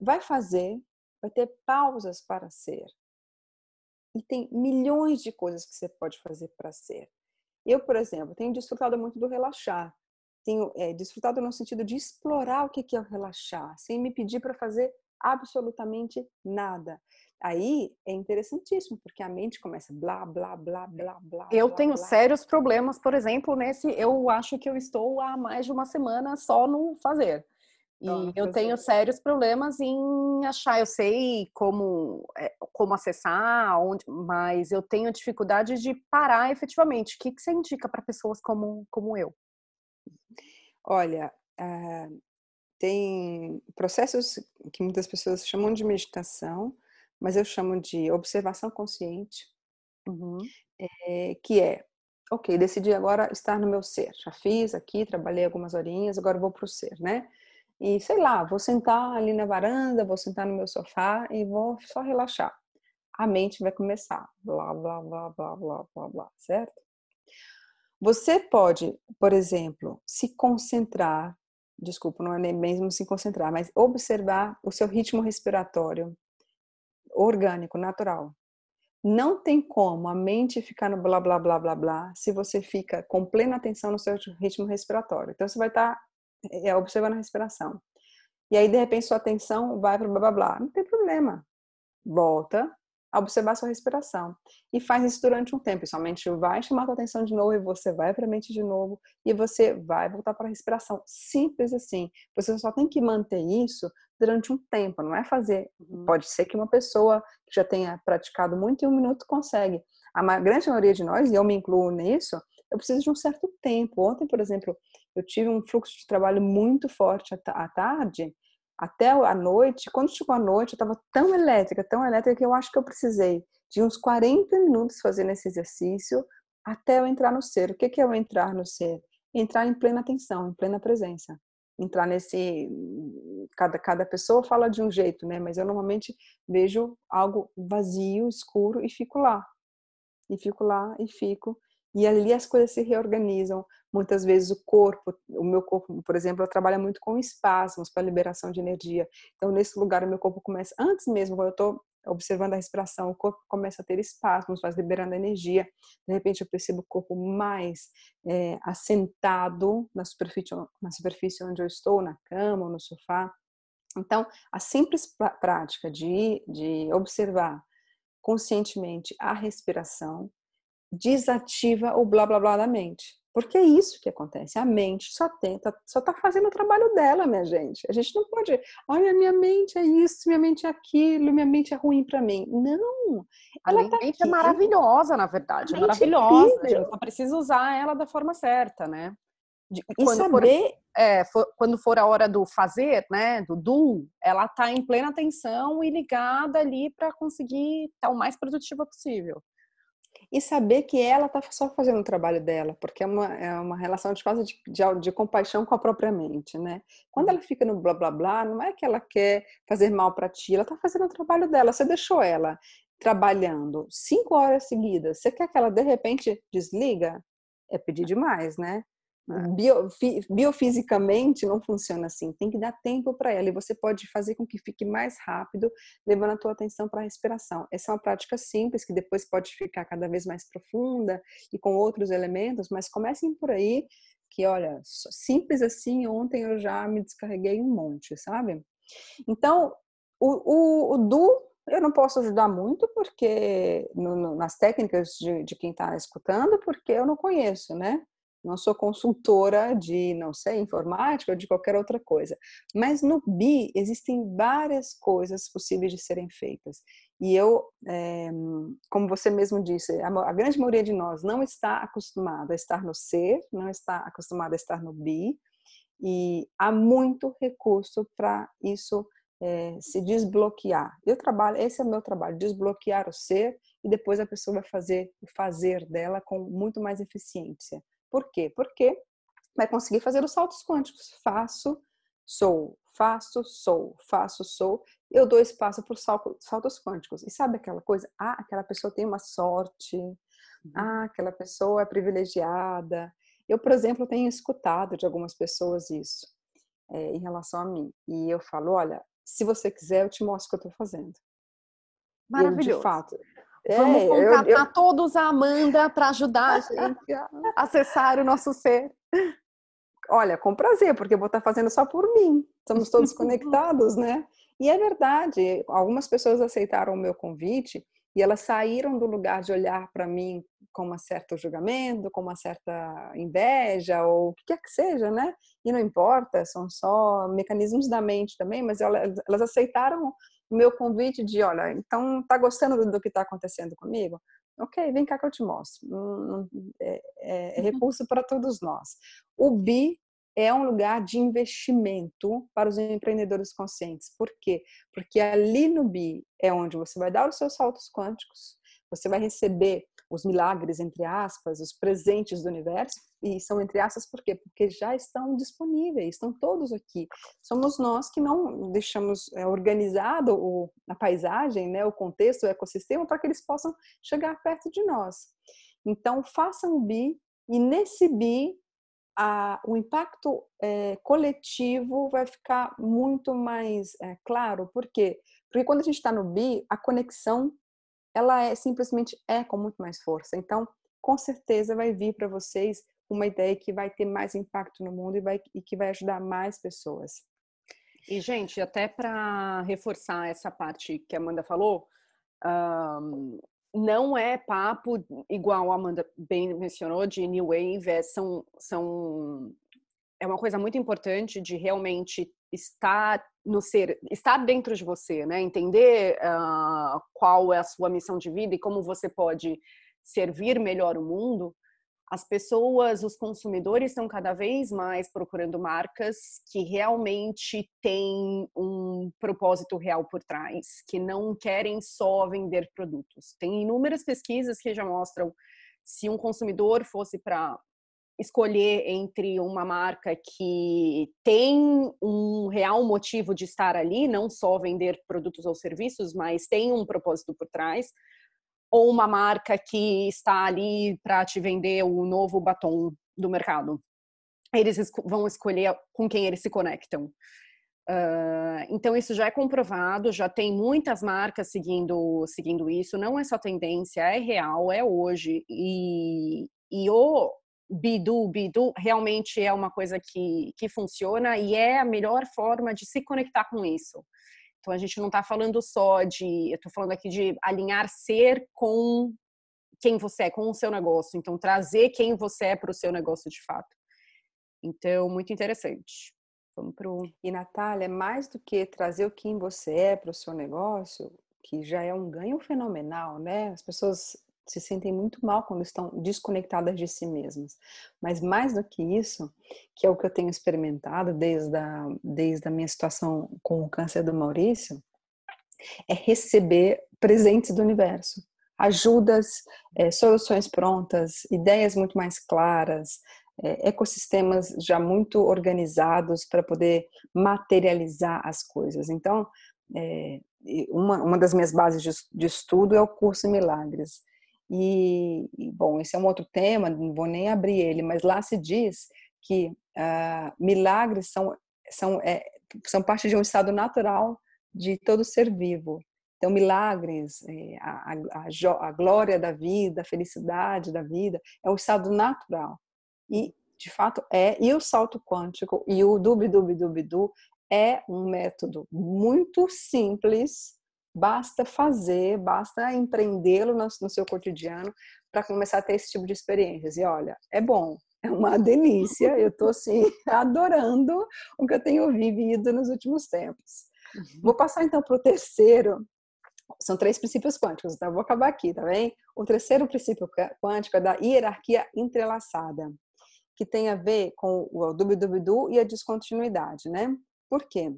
Vai fazer, vai ter pausas para ser. E tem milhões de coisas que você pode fazer para ser. Eu, por exemplo, tenho desfrutado muito do relaxar. Tenho é, desfrutado no sentido de explorar o que é o relaxar, sem me pedir para fazer absolutamente nada. Aí é interessantíssimo, porque a mente começa blá, blá, blá, blá, blá. Eu blá, tenho blá. sérios problemas, por exemplo, nesse. Eu acho que eu estou há mais de uma semana só no fazer. E eu tenho sérios problemas em achar, eu sei como, é, como acessar, onde, mas eu tenho dificuldade de parar efetivamente. O que, que você indica para pessoas como, como eu? Olha, uh, tem processos que muitas pessoas chamam de meditação, mas eu chamo de observação consciente, uhum. é, que é, ok, decidi agora estar no meu ser. Já fiz aqui, trabalhei algumas horinhas, agora vou para o ser, né? E sei lá, vou sentar ali na varanda, vou sentar no meu sofá e vou só relaxar. A mente vai começar, blá, blá, blá, blá, blá, blá, blá, certo? Você pode, por exemplo, se concentrar, desculpa, não é nem mesmo se concentrar, mas observar o seu ritmo respiratório orgânico, natural. Não tem como a mente ficar no blá, blá, blá, blá, blá, se você fica com plena atenção no seu ritmo respiratório. Então, você vai estar é, observando a respiração. E aí, de repente, sua atenção vai para blá blá blá. Não tem problema. Volta a observar sua respiração. E faz isso durante um tempo. Sua mente vai chamar sua atenção de novo e você vai para a mente de novo e você vai voltar para a respiração. Simples assim. Você só tem que manter isso durante um tempo, não é fazer. Uhum. Pode ser que uma pessoa que já tenha praticado muito em um minuto consegue. A grande maioria de nós, e eu me incluo nisso, eu preciso de um certo tempo. Ontem, por exemplo, eu tive um fluxo de trabalho muito forte à tarde, até a noite. Quando chegou a noite, eu estava tão elétrica, tão elétrica, que eu acho que eu precisei de uns 40 minutos fazendo esse exercício até eu entrar no ser. O que é eu entrar no ser? Entrar em plena atenção, em plena presença. Entrar nesse. Cada, cada pessoa fala de um jeito, né? Mas eu normalmente vejo algo vazio, escuro e fico lá. E fico lá e fico. E ali as coisas se reorganizam. Muitas vezes o corpo, o meu corpo, por exemplo, eu trabalho muito com espasmos para liberação de energia. Então, nesse lugar, o meu corpo começa, antes mesmo, quando eu estou observando a respiração, o corpo começa a ter espasmos, vai liberando energia. De repente, eu percebo o corpo mais é, assentado na superfície, na superfície onde eu estou, na cama ou no sofá. Então, a simples prática de, de observar conscientemente a respiração desativa o blá blá blá da mente. Porque é isso que acontece. A mente só tenta, só está fazendo o trabalho dela, minha gente. A gente não pode, olha, minha mente é isso, minha mente é aquilo, minha mente é ruim para mim. Não. Ela a tá mente é aqui. é maravilhosa, na verdade. É maravilhosa. É a gente só precisa usar ela da forma certa, né? De, e quando saber... For, é, for, quando for a hora do fazer, né, do do, ela tá em plena atenção e ligada ali para conseguir estar tá o mais produtiva possível e saber que ela está só fazendo o trabalho dela, porque é uma, é uma relação de quase de, de, de, compaixão com a própria mente, né? Quando ela fica no blá blá blá, não é que ela quer fazer mal para ti, ela está fazendo o trabalho dela. Você deixou ela trabalhando cinco horas seguidas, você quer que ela de repente desliga? É pedir demais, né? É. Bio, biofisicamente não funciona assim, tem que dar tempo para ela e você pode fazer com que fique mais rápido, levando a tua atenção para a respiração. Essa é uma prática simples que depois pode ficar cada vez mais profunda e com outros elementos, mas comecem por aí, que olha, simples assim, ontem eu já me descarreguei um monte, sabe? Então, o, o, o eu não posso ajudar muito porque no, no, nas técnicas de, de quem está escutando, porque eu não conheço, né? Não sou consultora de, não sei, informática ou de qualquer outra coisa. Mas no BI existem várias coisas possíveis de serem feitas. E eu, é, como você mesmo disse, a, a, grande maioria de nós não está acostumada a estar no ser, não está acostumada a estar no BI, e há muito recurso para isso é, se desbloquear. Eu trabalho, esse é o meu trabalho, desbloquear o ser e depois a pessoa vai fazer o fazer dela com muito mais eficiência. Por quê? Porque vai conseguir fazer os saltos quânticos. Faço, sou, faço, sou, faço, sou. Eu dou espaço para os saltos quânticos. E sabe aquela coisa? Ah, aquela pessoa tem uma sorte. Uhum. Ah, aquela pessoa é privilegiada. Eu, por exemplo, tenho escutado de algumas pessoas isso é, em relação a mim. E eu falo, olha, se você quiser, eu te mostro o que eu estou fazendo. Maravilhoso. Eu, de fato, Vamos é, contratar eu, eu... todos a Amanda para ajudar a gente a acessar o nosso ser. Olha, com prazer, porque eu vou estar fazendo só por mim. Estamos todos conectados, né? E é verdade, algumas pessoas aceitaram o meu convite e elas saíram do lugar de olhar para mim com um certo julgamento, com uma certa inveja ou o que quer que seja, né? E não importa, são só mecanismos da mente também, mas elas aceitaram o meu convite de, olha, então tá gostando do, que está acontecendo comigo? Ok, vem cá que eu te mostro. É, é, é uhum. recurso para todos nós. O BI é um lugar de investimento para os empreendedores conscientes. Por quê? Porque ali no BI é onde você vai dar os seus saltos quânticos, você vai receber os milagres, entre aspas, os presentes do universo, e são entre aspas por quê? Porque já estão disponíveis, estão todos aqui. Somos nós que não deixamos é, organizado o, a paisagem, né, o contexto, o ecossistema, para que eles possam chegar perto de nós. Então, façam o BI, e nesse BI, a, o impacto é, coletivo vai ficar muito mais é, claro. Por quê? Porque quando a gente está no BI, a conexão ela é simplesmente é com muito mais força. Então, com certeza vai vir para vocês uma ideia que vai ter mais impacto no mundo e, vai, e que vai ajudar mais pessoas. E, gente, até para reforçar essa parte que a Amanda falou, um, não é papo igual a Amanda bem mencionou de New Wave, é, são, são, é uma coisa muito importante de realmente estar no ser, estar dentro de você, né? Entender uh, qual é a sua missão de vida e como você pode servir melhor o mundo as pessoas, os consumidores estão cada vez mais procurando marcas que realmente têm um propósito real por trás, que não querem só vender produtos. Tem inúmeras pesquisas que já mostram se um consumidor fosse para escolher entre uma marca que tem um real motivo de estar ali, não só vender produtos ou serviços, mas tem um propósito por trás, ou uma marca que está ali para te vender o novo batom do mercado. Eles vão escolher com quem eles se conectam. Uh, então isso já é comprovado, já tem muitas marcas seguindo seguindo isso. Não é só tendência, é real, é hoje. E, e o Bidu, Bidu realmente é uma coisa que, que funciona e é a melhor forma de se conectar com isso. Então a gente não está falando só de, eu estou falando aqui de alinhar ser com quem você é, com o seu negócio. Então trazer quem você é para o seu negócio de fato. Então muito interessante. Vamos pro. E Natália, mais do que trazer o quem você é para o seu negócio, que já é um ganho fenomenal, né? As pessoas se sentem muito mal quando estão desconectadas de si mesmas. Mas mais do que isso, que é o que eu tenho experimentado desde a, desde a minha situação com o câncer do Maurício, é receber presentes do universo. Ajudas, é, soluções prontas, ideias muito mais claras, é, ecossistemas já muito organizados para poder materializar as coisas. Então, é, uma, uma das minhas bases de, de estudo é o curso Milagres. E, e, bom, esse é um outro tema, não vou nem abrir ele, mas lá se diz que uh, milagres são, são, é, são parte de um estado natural de todo ser vivo. Então, milagres, é, a, a, a, glória da vida, a felicidade da vida, é um estado natural. E, de fato, é. E o salto quântico e o dubi-dubi-dubi-du é um método muito simples Basta fazer, basta empreendê-lo no, no seu cotidiano para começar a ter esse tipo de experiências. E olha, é bom, é uma delícia. Eu estou assim adorando o que eu tenho vivido nos últimos tempos. Uhum. Vou passar então para o terceiro. São três princípios quânticos, então eu vou acabar aqui, tá bem? O terceiro princípio quântico é da hierarquia entrelaçada, que tem a ver com o dubidubidu e a descontinuidade, né? Por quê?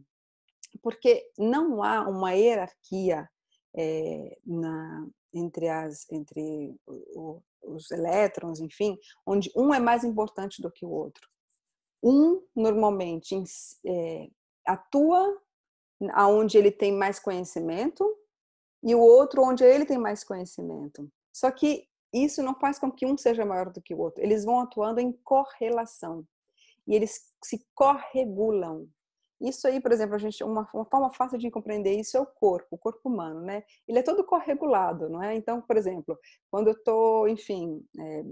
Porque não há uma hierarquia é, na, entre, as, entre o, os elétrons, enfim, onde um é mais importante do que o outro. Um, normalmente, é, atua aonde ele tem mais conhecimento e o outro onde ele tem mais conhecimento. Só que isso não faz com que um seja maior do que o outro. Eles vão atuando em correlação e eles se corregulam. Isso aí, por exemplo, a gente uma, uma, forma fácil de compreender isso é o corpo, o corpo humano, né? Ele é todo corregulado, não é? Então, por exemplo, quando eu estou, enfim, é,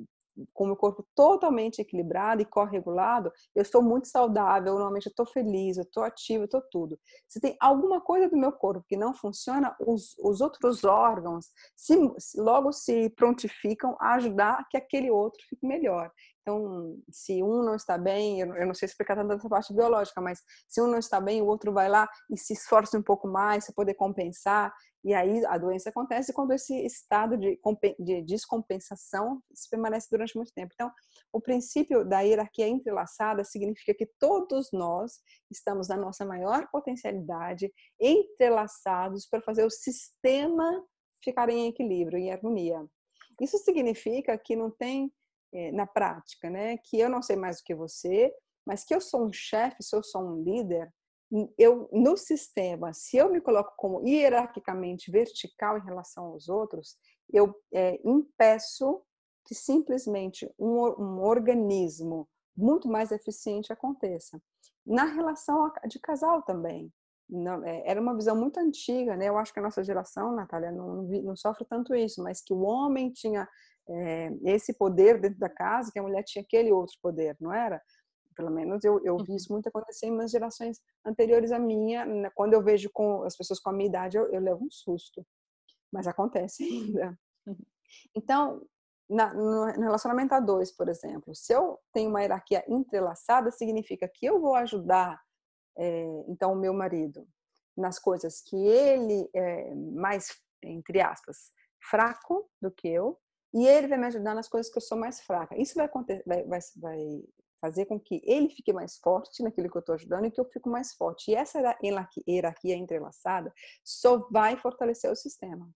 com o meu corpo totalmente equilibrado e corregulado, eu estou muito saudável, normalmente eu estou feliz, eu estou ativo, eu estou tudo. Se tem alguma coisa do meu corpo que não funciona, os, os outros órgãos se, logo se prontificam a ajudar que aquele outro fique melhor. Então, se um não está bem, eu não sei explicar tanto essa parte biológica, mas se um não está bem, o outro vai lá e se esforça um pouco mais para poder compensar. E aí a doença acontece quando esse estado de, de descompensação se permanece durante muito tempo. Então, o princípio da hierarquia entrelaçada significa que todos nós estamos na nossa maior potencialidade, entrelaçados para fazer o sistema ficar em equilíbrio, em harmonia. Isso significa que não tem é, na prática, né? Que eu não sei mais do que você, mas que eu sou um chefe, se eu sou um líder, eu no sistema, se eu me coloco como hierarquicamente vertical em relação aos outros, eu é, impeço que simplesmente um, um organismo muito mais eficiente aconteça. Na relação de casal também. Não, é, era uma visão muito antiga, né? Eu acho que a nossa geração, Natália, não, não, sofre tanto isso, mas que o homem tinha é, esse poder dentro da casa, que a mulher tinha aquele outro poder, não era? Pelo menos eu, eu vi isso muito acontecer em umas gerações anteriores à minha. Né, quando eu vejo com as pessoas com a minha idade, eu, eu levo um susto. Mas acontece ainda. Então, na, no, relacionamento a dois, por exemplo, se eu tenho uma hierarquia entrelaçada, significa que eu vou ajudar, é, então, o meu marido nas coisas que ele é mais, entre aspas, fraco do que eu, e ele vai me ajudar nas coisas que eu sou mais fraca. Isso vai, acontecer, vai, vai, vai fazer com que ele fique mais forte naquilo que eu estou ajudando e que eu fico mais forte. E essa hierarquia entrelaçada só vai fortalecer o sistema.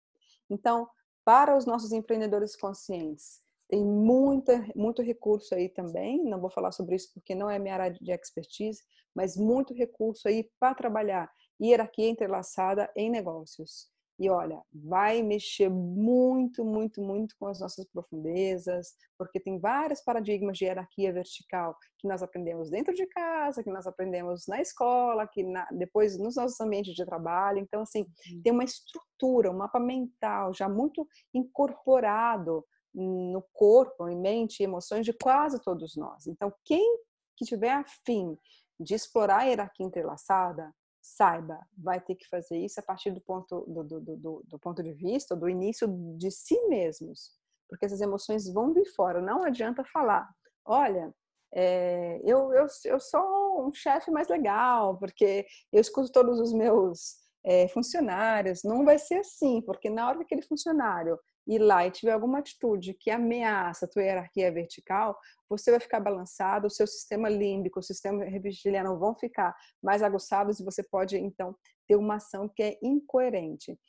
Então, para os nossos empreendedores conscientes, tem muita, muito recurso aí também. Não vou falar sobre isso porque não é minha área de expertise, mas muito recurso aí para trabalhar hierarquia entrelaçada em negócios. E olha, vai mexer muito, muito, muito com as nossas profundezas, porque tem vários paradigmas de hierarquia vertical que nós aprendemos dentro de casa, que nós aprendemos na escola, que na, depois nos nossos ambientes de trabalho. Então, assim, uhum. tem uma estrutura, um mapa mental já muito incorporado no corpo, em mente e emoções de quase todos nós. Então, quem que tiver afim de explorar a hierarquia entrelaçada, saiba, vai ter que fazer isso a partir do ponto, do, do, do, do ponto de vista, do início de si mesmos. Porque essas emoções vão vir fora. Não adianta falar, olha, é, eu, eu, eu sou um chefe mais legal, porque eu escuto todos os meus é, funcionários. Não vai ser assim, porque na hora que aquele funcionário ir lá e tiver alguma atitude que ameaça a tua hierarquia vertical, você vai ficar balançado, o seu sistema límbico, o sistema reptiliano vão ficar mais aguçados e você pode, então, ter uma ação que é incoerente.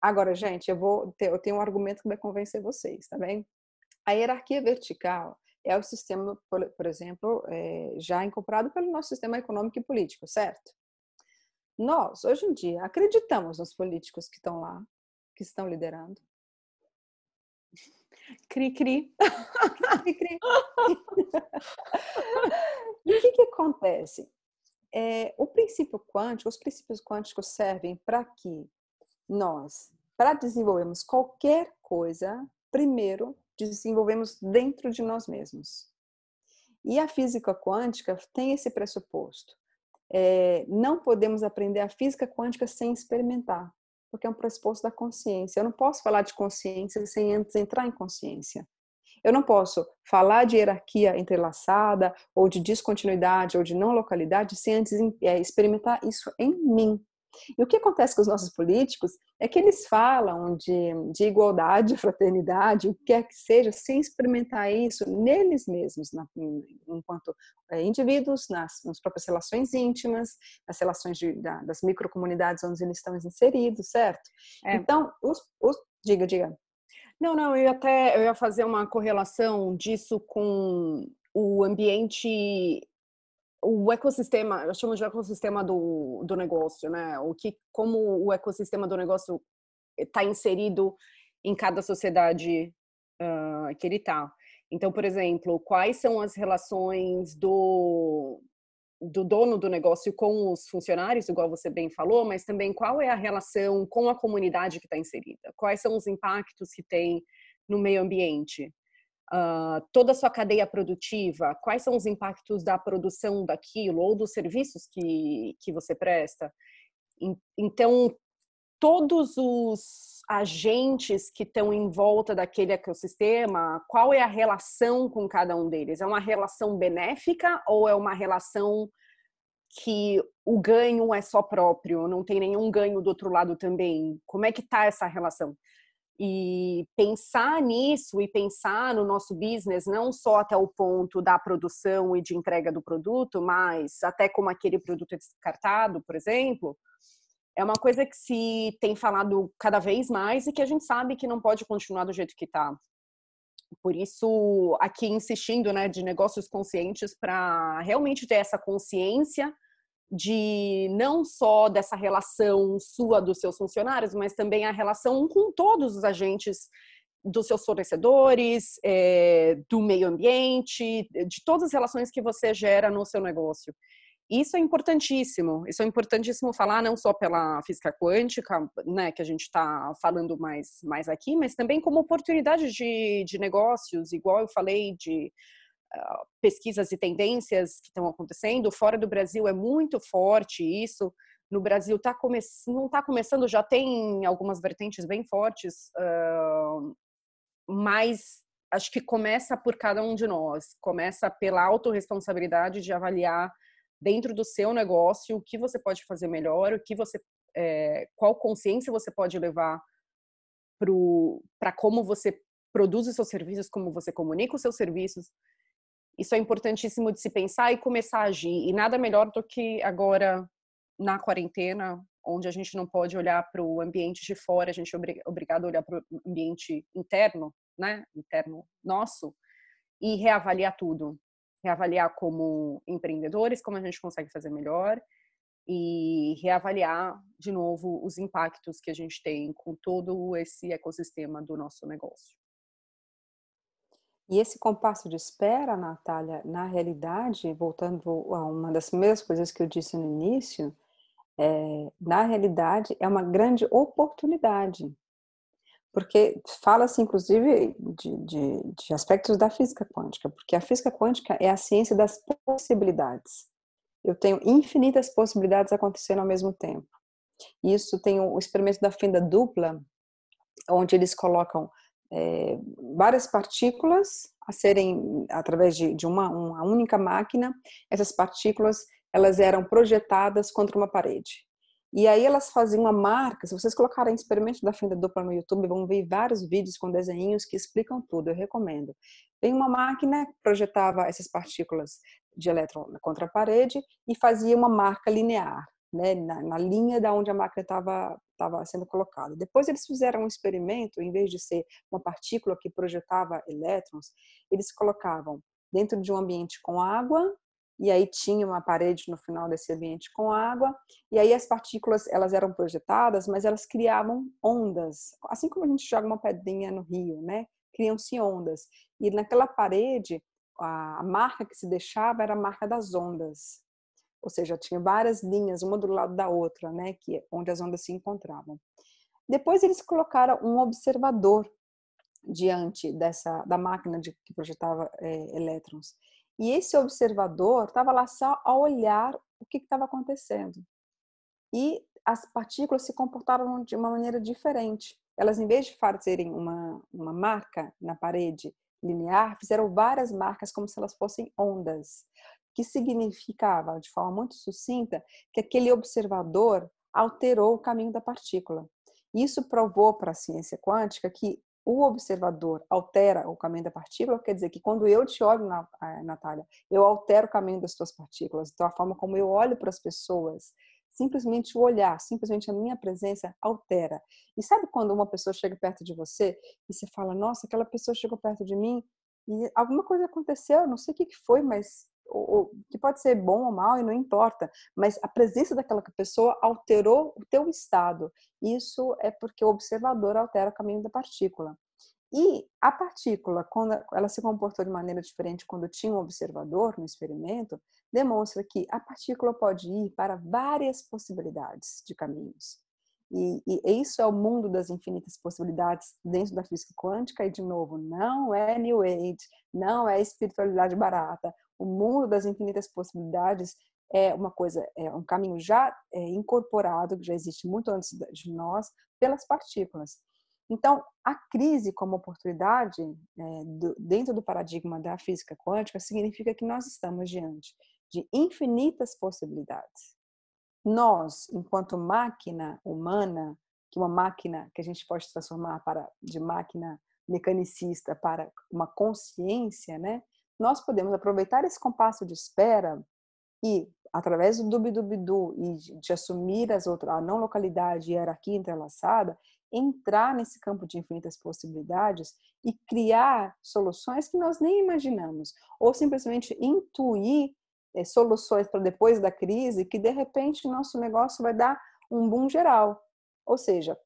Agora, gente, eu vou ter, eu tenho um argumento que vai convencer vocês, tá bem? A hierarquia vertical é o sistema, por, por exemplo, é, já incorporado pelo nosso sistema econômico e político, certo? Nós, hoje em dia, acreditamos nos políticos que estão lá, que estão liderando, Cri-cri. Cri-cri. e o que, que acontece? É, o princípio quântico, os princípios quânticos servem para que nós, para desenvolvermos qualquer coisa, primeiro desenvolvemos dentro de nós mesmos. E a física quântica tem esse pressuposto. É, não podemos aprender a física quântica sem experimentar porque é um pressuposto da consciência. Eu não posso falar de consciência sem antes entrar em consciência. Eu não posso falar de hierarquia entrelaçada, ou de descontinuidade, ou de não localidade, sem antes é, experimentar isso em mim. E o que acontece com os nossos políticos é que eles falam de, de igualdade, fraternidade, o que quer que seja, sem experimentar isso neles mesmos, na, enquanto é, indivíduos, nas, nas, próprias relações íntimas, nas relações de, da, das microcomunidades onde eles estão inseridos, certo? É. Então, os, os, diga, diga. Não, não, eu ia até eu ia fazer uma correlação disso com o ambiente o ecossistema, eu chamo de ecossistema do, do negócio, né? O que, como o ecossistema do negócio está inserido em cada sociedade uh, que ele está. Então, por exemplo, quais são as relações do, do dono do negócio com os funcionários, igual você bem falou, mas também qual é a relação com a comunidade que está inserida? Quais são os impactos que tem no meio ambiente? Uh, toda a sua cadeia produtiva, quais são os impactos da produção daquilo ou dos serviços que, que você presta. Então, todos os agentes que estão em volta daquele ecossistema, qual é a relação com cada um deles? É uma relação benéfica ou é uma relação que o ganho é só próprio, não tem nenhum ganho do outro lado também? Como é que está essa relação? E pensar nisso e pensar no nosso business não só até o ponto da produção e de entrega do produto, mas até como aquele produto é descartado, por exemplo, é uma coisa que se tem falado cada vez mais e que a gente sabe que não pode continuar do jeito que está. Por isso, aqui insistindo, né, de negócios conscientes para realmente ter essa consciência de não só dessa relação sua dos seus funcionários, mas também a relação com todos os agentes dos seus fornecedores, é, do meio ambiente, de todas as relações que você gera no seu negócio. Isso é importantíssimo. Isso é importantíssimo falar não só pela física quântica, né, que a gente está falando mais, mais aqui, mas também como oportunidade de, de negócios, igual eu falei de pesquisas e tendências que estão acontecendo. Fora do Brasil é muito forte isso. No Brasil tá come não está começando, já tem algumas vertentes bem fortes, mas acho que começa por cada um de nós. Começa pela autorresponsabilidade de avaliar dentro do seu negócio o que você pode fazer melhor, o que você, é, qual consciência você pode levar para como você produz os seus serviços, como você comunica os seus serviços. Isso é importantíssimo de se pensar e começar a agir. E nada melhor do que agora na quarentena, onde a gente não pode olhar para o ambiente de fora, a gente é obrigado a olhar para o ambiente interno, né, interno nosso, e reavaliar tudo. Reavaliar como empreendedores, como a gente consegue fazer melhor, e reavaliar de novo os impactos que a gente tem com todo esse ecossistema do nosso negócio. E esse compasso de espera, Natália, na realidade, voltando a uma das primeiras coisas que eu disse no início, é, na realidade é uma grande oportunidade. Porque fala-se, inclusive, de, de, de aspectos da física quântica, porque a física quântica é a ciência das possibilidades. Eu tenho infinitas possibilidades acontecendo ao mesmo tempo. Isso tem o experimento da fenda dupla, onde eles colocam é, várias partículas a serem através de, de uma, uma única máquina. Essas partículas elas eram projetadas contra uma parede. E aí elas faziam uma marca. Se vocês colocarem experimento da fenda dupla no YouTube, vão ver vários vídeos com desenhos que explicam tudo. Eu recomendo. Tem uma máquina que projetava essas partículas de elétron contra a parede e fazia uma marca linear né, na, na, linha da onde a máquina estava estava sendo colocada. Depois eles fizeram um experimento, em vez de ser uma partícula que projetava elétrons, eles colocavam dentro de um ambiente com água e aí tinha uma parede no final desse ambiente com água e aí as partículas elas eram projetadas, mas elas criavam ondas, assim como a gente joga uma pedrinha no rio, né? Criam-se ondas e naquela parede a marca que se deixava era a marca das ondas ou seja, tinha várias linhas, uma do lado da outra, né, que onde as ondas se encontravam. Depois eles colocaram um observador diante dessa da máquina de, que projetava é, elétrons. E esse observador estava lá só a olhar o que estava acontecendo. E as partículas se comportaram de uma maneira diferente. Elas, em vez de fazerem uma, uma marca na parede linear, fizeram várias marcas como se elas fossem ondas que significava, de forma muito sucinta, que aquele observador alterou o caminho da partícula. Isso provou para a ciência quântica que o observador altera o caminho da partícula, quer dizer que quando eu te olho, Natália, eu altero o caminho das tuas partículas. Então, a forma como eu olho para as pessoas, simplesmente o olhar, simplesmente a minha presença altera. E sabe quando uma pessoa chega perto de você e você fala, nossa, aquela pessoa chegou perto de mim e alguma coisa aconteceu, não sei o que foi, mas ou, que pode ser bom ou mal e não importa, mas a presença daquela pessoa alterou o teu estado. Isso é porque o observador altera o caminho da partícula. E a partícula, quando ela se comportou de maneira diferente quando tinha um observador no experimento, demonstra que a partícula pode ir para várias possibilidades de caminhos. E, e, isso é o mundo das infinitas possibilidades dentro da física quântica, e de novo, não é New Age, não é espiritualidade barata o mundo das infinitas possibilidades é uma coisa, é um caminho já é, incorporado, que já existe muito antes de nós, pelas partículas. Então, a crise como oportunidade, é, do, dentro do paradigma da física quântica, significa que nós estamos diante de infinitas possibilidades. Nós, enquanto máquina humana, que uma máquina que a gente pode transformar para de máquina mecanicista para uma consciência, né? Nós podemos aproveitar esse compasso de espera e, através do dubidubidu e de assumir as outras, a não localidade e a hierarquia entrelaçada, entrar nesse campo de infinitas possibilidades e criar soluções que nós nem imaginamos, ou simplesmente intuir é, soluções para depois da crise que de repente nosso negócio vai dar um boom geral. Ou seja,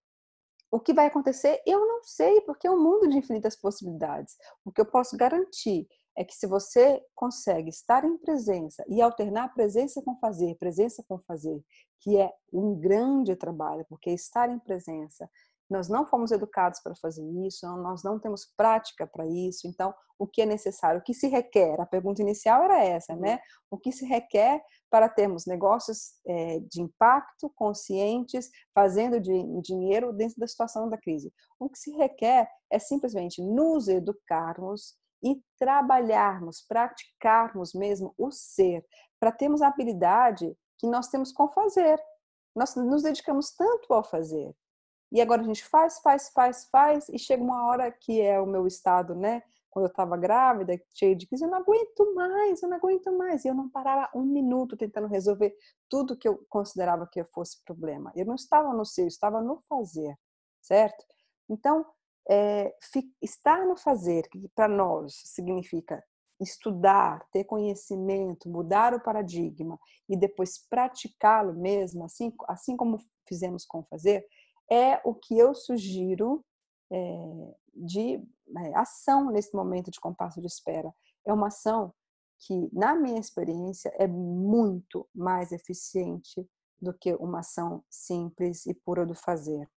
o que vai acontecer eu não sei, porque é um mundo de infinitas possibilidades. O que eu posso garantir é que se você consegue estar em presença e alternar presença com fazer, presença com fazer, que é um grande trabalho, porque estar em presença nós não fomos educados para fazer isso, nós não temos prática para isso. Então, o que é necessário? O que se requer? A pergunta inicial era essa, né? O que se requer para termos negócios é, de impacto, conscientes, fazendo de, dinheiro dentro da situação da crise? O que se requer é simplesmente nos educarmos e trabalharmos, praticarmos mesmo o ser, para termos a habilidade que nós temos com fazer. Nós nos dedicamos tanto ao fazer. E agora a gente faz, faz, faz, faz, e chega uma hora que é o meu estado, né? Quando eu estava grávida, cheia de crise, eu não aguento mais, eu não aguento mais. E eu não parava um minuto tentando resolver tudo que eu considerava que fosse problema. Eu não estava no ser, eu estava no fazer, certo? Então, é, estar no fazer, que para nós significa estudar, ter conhecimento, mudar o paradigma e depois praticá-lo mesmo, assim, assim como fizemos com fazer, é o que eu sugiro é, de é, ação nesse momento de compasso de espera. É uma ação que, na minha experiência, é muito mais eficiente do que uma ação simples e pura do fazer.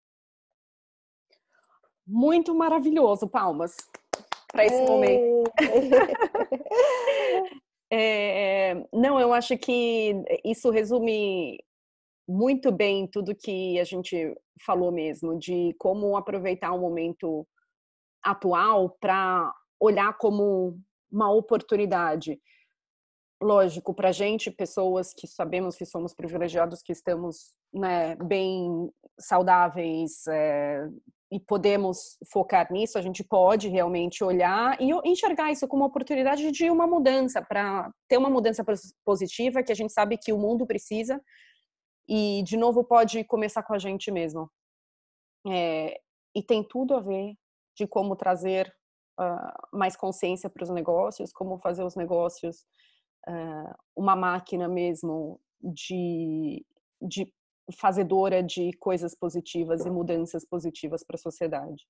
Muito maravilhoso, palmas para esse momento. é, não, eu acho que isso resume muito bem tudo que a gente falou mesmo, de como aproveitar o momento atual para olhar como uma oportunidade. Lógico, para a gente, pessoas que sabemos que somos privilegiados, que estamos né, bem saudáveis é, e podemos focar nisso, a gente pode realmente olhar e enxergar isso como uma oportunidade de uma mudança, para ter uma mudança positiva que a gente sabe que o mundo precisa e, de novo, pode começar com a gente mesmo. É, e tem tudo a ver de como trazer uh, mais consciência para os negócios, como fazer os negócios uh, uma máquina mesmo de, de fazedora de coisas positivas e mudanças positivas para a sociedade.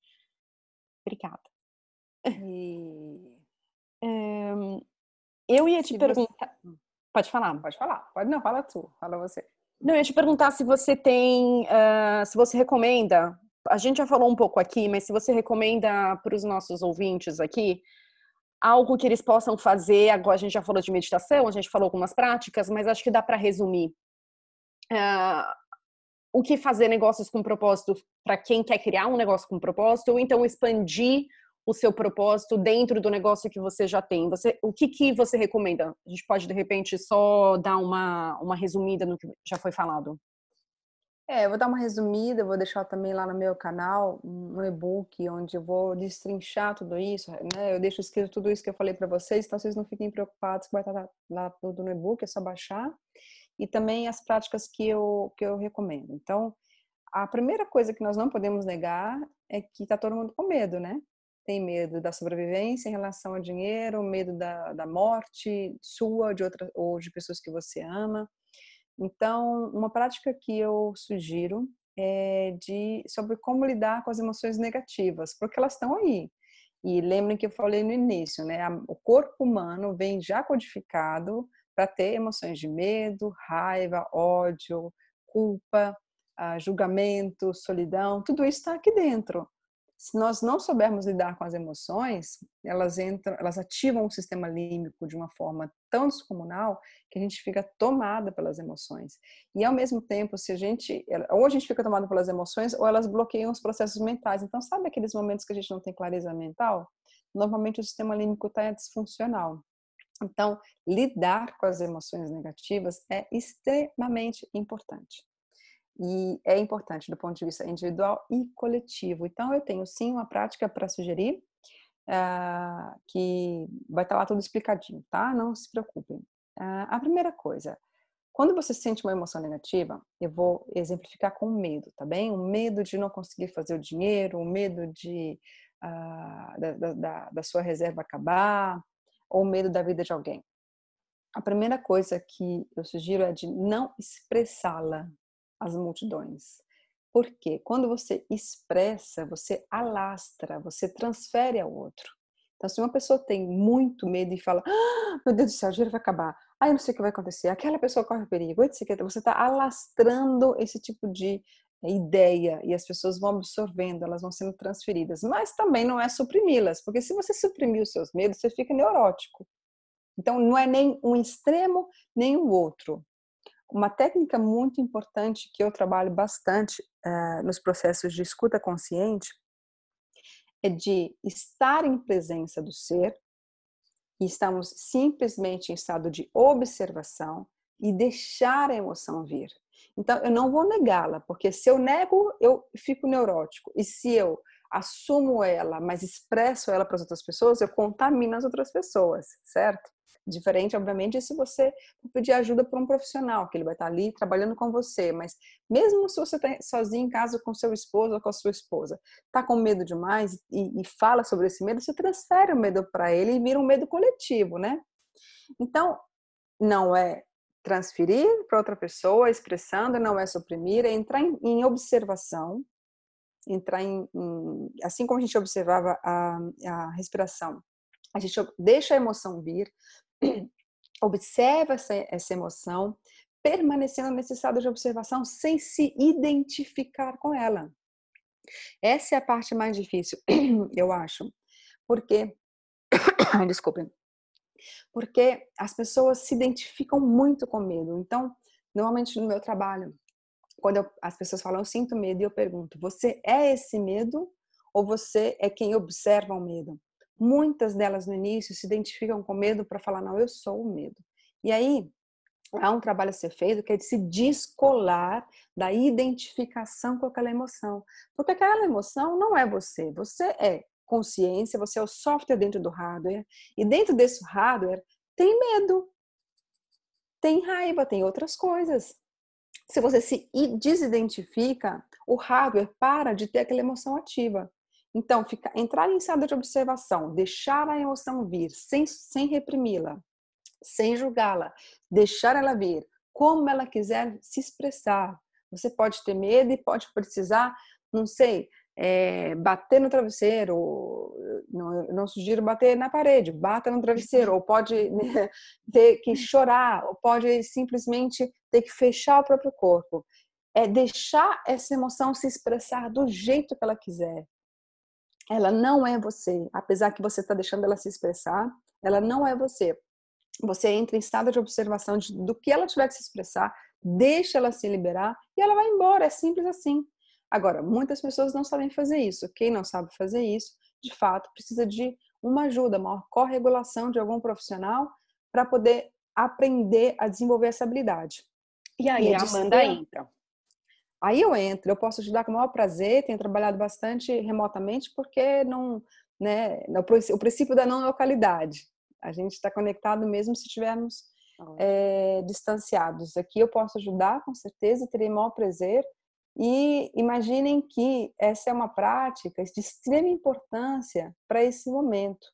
Obrigada. E... É, eu ia te perguntar. Você... Pode falar. Pode falar. Pode não, fala tu. Fala você. Não, eu ia te perguntar se você tem, uh, se você recomenda, a gente já falou um pouco aqui, mas se você recomenda para os nossos ouvintes aqui algo que eles possam fazer, agora a gente já falou de meditação, a gente falou algumas práticas, mas acho que dá para resumir. Uh, o que fazer negócios com propósito para quem quer criar um negócio com propósito, ou então expandir o seu propósito dentro do negócio que você já tem. Você, o que, que você recomenda? A gente pode, de repente, só dar uma, uma resumida no que já foi falado. É, eu vou dar uma resumida, vou deixar também lá no meu canal um e-book onde eu vou destrinchar tudo isso, né? Eu deixo escrito tudo isso que eu falei para vocês, então vocês não fiquem preocupados que vai estar lá tudo no e-book, é só baixar. E também as práticas que eu, que eu recomendo. Então, a primeira coisa que nós não podemos negar é que está todo mundo com medo, né? tem medo da sobrevivência em relação ao dinheiro, medo da, da morte sua de outra, ou de pessoas que você ama. Então, uma prática que eu sugiro é de sobre como lidar com as emoções negativas, porque elas estão aí. E lembrem que eu falei no início, né? O corpo humano vem já codificado para ter emoções de medo, raiva, ódio, culpa, ah, julgamento, solidão, tudo isso está aqui dentro se nós não soubermos lidar com as emoções, elas entram, elas ativam o sistema límbico de uma forma tão descomunal que a gente fica tomada pelas emoções. E ao mesmo tempo, se a gente, ou a gente fica tomado pelas emoções, ou elas bloqueiam os processos mentais. Então, sabe aqueles momentos que a gente não tem clareza mental? Normalmente o sistema límbico está disfuncional. Então, lidar com as emoções negativas é extremamente importante e é importante do ponto de vista individual e coletivo. Então, eu tenho sim uma prática para sugerir, uh, que vai estar tá lá tudo explicadinho, tá? Não se preocupem. Uh, a primeira coisa, quando você sente uma emoção negativa, eu vou exemplificar com medo, tá bem? O medo de não conseguir fazer o dinheiro, o medo de uh, da, da, da sua reserva acabar, ou o medo da vida de alguém. A primeira coisa que eu sugiro é de não expressá-la, as multidões. Porque quando você expressa, você alastra, você transfere ao outro. Então, se uma pessoa tem muito medo e fala, ah, meu Deus do céu, o dinheiro vai acabar, ah, eu não sei o que vai acontecer, aquela pessoa corre perigo, etc. Você está alastrando esse tipo de ideia e as pessoas vão absorvendo, elas vão sendo transferidas. Mas também não é suprimi-las, porque se você suprimir os seus medos, você fica neurótico. Então, não é nem um extremo, nem o outro. Uma técnica muito importante que eu trabalho bastante uh, nos processos de escuta consciente é de estar em presença do ser e estamos simplesmente em estado de observação e deixar a emoção vir. Então, eu não vou negá-la, porque se eu nego, eu fico neurótico. E se eu assumo ela, mas expresso ela para as outras pessoas, eu contamino as outras pessoas, certo? Diferente, obviamente, se você pedir ajuda para um profissional, que ele vai estar ali trabalhando com você, mas mesmo se você está sozinho em casa com seu esposo ou com a sua esposa, está com medo demais e, e fala sobre esse medo, você transfere o medo para ele e vira um medo coletivo, né? Então, não é transferir para outra pessoa, expressando, não é suprimir, é entrar em, em observação, entrar em, em, assim como a gente observava a, a respiração, a gente deixa a emoção vir, observa essa, essa emoção, permanecendo nesse estado de observação sem se identificar com ela. Essa é a parte mais difícil, eu acho, porque, desculpem, porque as pessoas se identificam muito com medo. Então, normalmente no meu trabalho, quando eu, as pessoas falam eu sinto medo, eu pergunto: você é esse medo ou você é quem observa o medo? Muitas delas no início se identificam com medo para falar, não, eu sou o medo. E aí há um trabalho a ser feito que é de se descolar da identificação com aquela emoção. Porque aquela emoção não é você, você é consciência, você é o software dentro do hardware, e dentro desse hardware tem medo, tem raiva, tem outras coisas. Se você se desidentifica, o hardware para de ter aquela emoção ativa. Então, fica, entrar em estado de observação, deixar a emoção vir, sem, sem reprimi-la, sem julgá-la, deixar ela vir, como ela quiser se expressar. Você pode ter medo e pode precisar, não sei, é, bater no travesseiro, não, não sugiro bater na parede, bata no travesseiro, ou pode né, ter que chorar, ou pode simplesmente ter que fechar o próprio corpo. É deixar essa emoção se expressar do jeito que ela quiser, ela não é você. Apesar que você está deixando ela se expressar, ela não é você. Você entra em estado de observação de, do que ela tiver que se expressar, deixa ela se liberar e ela vai embora. É simples assim. Agora, muitas pessoas não sabem fazer isso. Quem não sabe fazer isso, de fato, precisa de uma ajuda, uma corregulação de algum profissional para poder aprender a desenvolver essa habilidade. E aí, e a Amanda entra. Aí eu entro, eu posso ajudar com o maior prazer, tenho trabalhado bastante remotamente porque não, né, o princípio da não localidade. A gente está conectado mesmo se estivermos é, distanciados. Aqui eu posso ajudar, com certeza, terei o maior prazer. E imaginem que essa é uma prática de extrema importância para esse momento.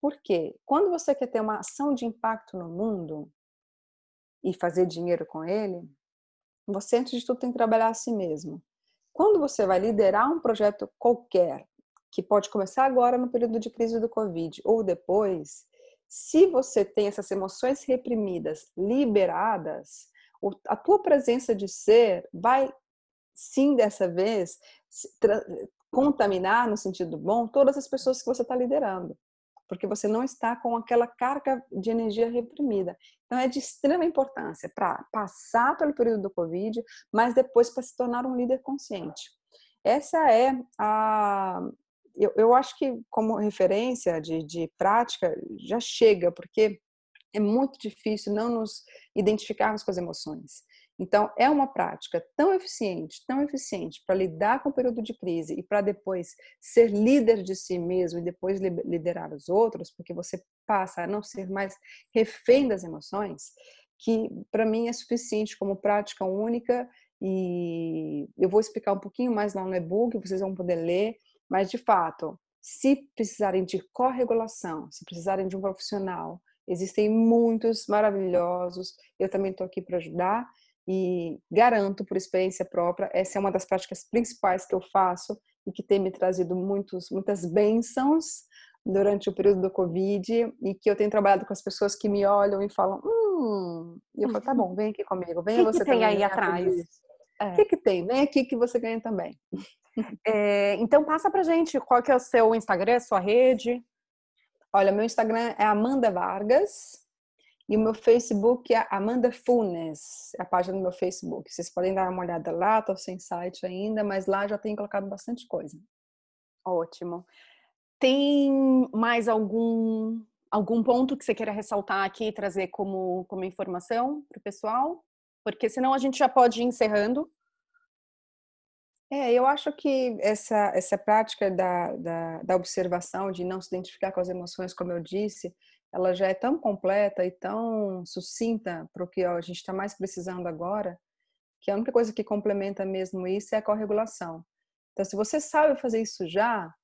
Por quê? Quando você quer ter uma ação de impacto no mundo e fazer dinheiro com ele, você, antes de tudo, tem que trabalhar a si mesmo. Quando você vai liderar um projeto qualquer, que pode começar agora no período de crise do Covid ou depois, se você tem essas emoções reprimidas liberadas, a tua presença de ser vai, sim, dessa vez, contaminar, no sentido bom, todas as pessoas que você está liderando porque você não está com aquela carga de energia reprimida. Então, é de extrema importância para passar pelo período do Covid, mas depois para se tornar um líder consciente. Essa é a. Eu, eu acho que, como referência de, de prática, já chega, porque é muito difícil não nos identificarmos com as emoções. Então, é uma prática tão eficiente, tão eficiente para lidar com o período de crise e para depois ser líder de si mesmo e depois liderar os outros, porque você passa a não ser mais refém das emoções, que para mim é suficiente como prática única e eu vou explicar um pouquinho mais lá no e-book, vocês vão poder ler, mas de fato, se precisarem de corregulação, se precisarem de um profissional, existem muitos maravilhosos, eu também estou aqui para ajudar e garanto por experiência própria, essa é uma das práticas principais que eu faço e que tem me trazido muitos, muitas bênçãos durante o período do Covid e que eu tenho trabalhado com as pessoas que me olham e falam, hum, e eu falo, tá bom, vem aqui comigo, vem você que tem aí atrás. O que, que tem? Vem aqui que você ganha também. É, então passa pra gente qual que é o seu Instagram, sua rede. Olha, meu Instagram é Amanda Vargas e o meu Facebook é Amanda Funes, a página do meu Facebook. Vocês podem dar uma olhada lá, estou sem site ainda, mas lá já tenho colocado bastante coisa. Ótimo. Tem mais algum algum ponto que você queira ressaltar aqui, trazer como, como informação para o pessoal? Porque senão a gente já pode ir encerrando. É, eu acho que essa, essa prática da, da, da, observação, de não se identificar com as emoções, como eu disse, ela já é tão completa e tão sucinta para o que a gente está mais precisando agora, que a única coisa que complementa mesmo isso é a corregulação. Então, se você sabe fazer isso já,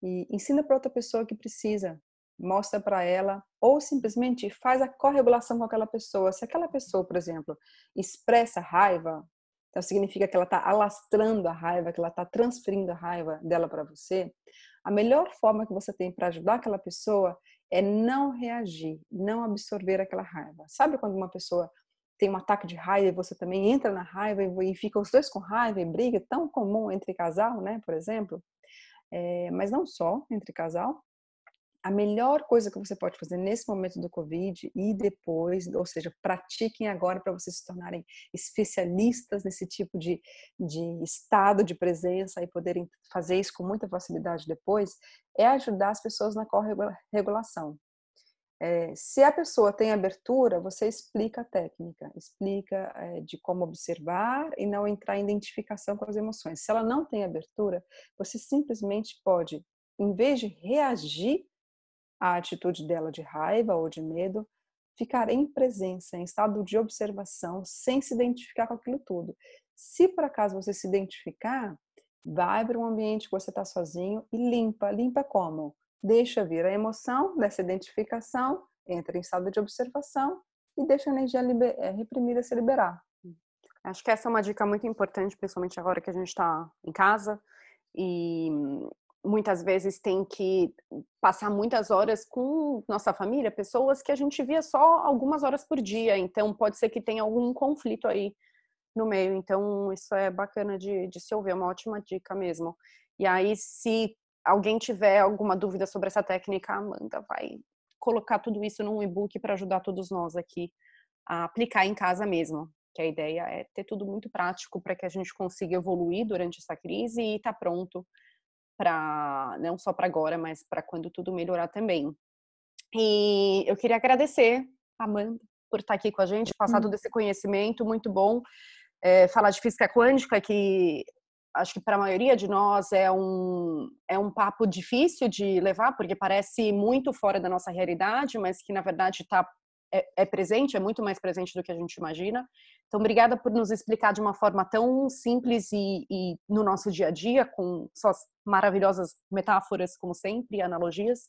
e ensina para outra pessoa que precisa, mostra para ela, ou simplesmente faz a corregulação com aquela pessoa. Se aquela pessoa, por exemplo, expressa raiva, então significa que ela está alastrando a raiva, que ela está transferindo a raiva dela para você. A melhor forma que você tem para ajudar aquela pessoa é não reagir, não absorver aquela raiva. Sabe quando uma pessoa tem um ataque de raiva e você também entra na raiva e fica os dois com raiva e briga, tão comum entre casal, né, por exemplo? É, mas não só entre casal, a melhor coisa que você pode fazer nesse momento do Covid e depois, ou seja, pratiquem agora para vocês se tornarem especialistas nesse tipo de, de estado de presença e poderem fazer isso com muita facilidade depois, é ajudar as pessoas na corregulação. É, se a pessoa tem abertura, você explica a técnica, explica é, de como observar e não entrar em identificação com as emoções. Se ela não tem abertura, você simplesmente pode, em vez de reagir a atitude dela de raiva ou de medo, ficar em presença, em estado de observação, sem se identificar com aquilo tudo. Se por acaso você se identificar, vai para um ambiente que você está sozinho e limpa. Limpa como? Deixa vir a emoção dessa identificação, entra em estado de observação e deixa a energia eh, reprimida se liberar. Acho que essa é uma dica muito importante, principalmente agora que a gente está em casa e muitas vezes tem que passar muitas horas com nossa família, pessoas que a gente via só algumas horas por dia, então pode ser que tenha algum conflito aí no meio, então isso é bacana de, de se ouvir, é uma ótima dica mesmo. E aí, se alguém tiver alguma dúvida sobre essa técnica, a Amanda vai colocar tudo isso num e-book para ajudar todos nós aqui a aplicar em casa mesmo. Que a ideia é ter tudo muito prático para que a gente consiga evoluir durante essa crise e estar tá pronto para não só para agora, mas para quando tudo melhorar também. E eu queria agradecer a Amanda por estar aqui com a gente, passar uhum. todo esse conhecimento muito bom, é, falar de física quântica que acho que para a maioria de nós é um é um papo difícil de levar porque parece muito fora da nossa realidade, mas que na verdade está é, é, presente, é muito mais presente do que a gente imagina. Então, obrigada por nos explicar de uma forma tão simples e, e no nosso dia a dia, com suas maravilhosas metáforas, como sempre, analogias.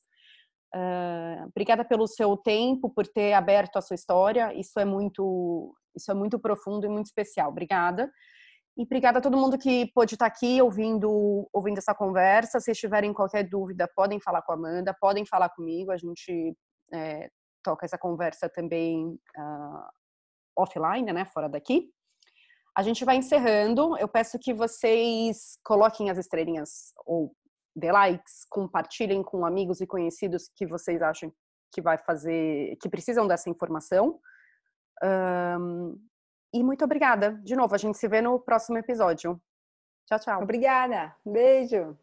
Uh, obrigada pelo seu tempo, por ter aberto a sua história. Isso é muito, isso é muito profundo e muito especial. Obrigada. E obrigada a todo mundo que pôde estar aqui ouvindo, ouvindo essa conversa. Se tiverem qualquer dúvida, podem falar com a Amanda, podem falar comigo. A gente é, toca essa conversa também uh, offline, né, fora daqui. A gente vai encerrando. Eu peço que vocês coloquem as estrelinhas ou dê likes, compartilhem com amigos e conhecidos que vocês acham que vai fazer, que precisam dessa informação. Um, e muito obrigada. De novo, a gente se vê no próximo episódio. Tchau, tchau. Obrigada. Beijo.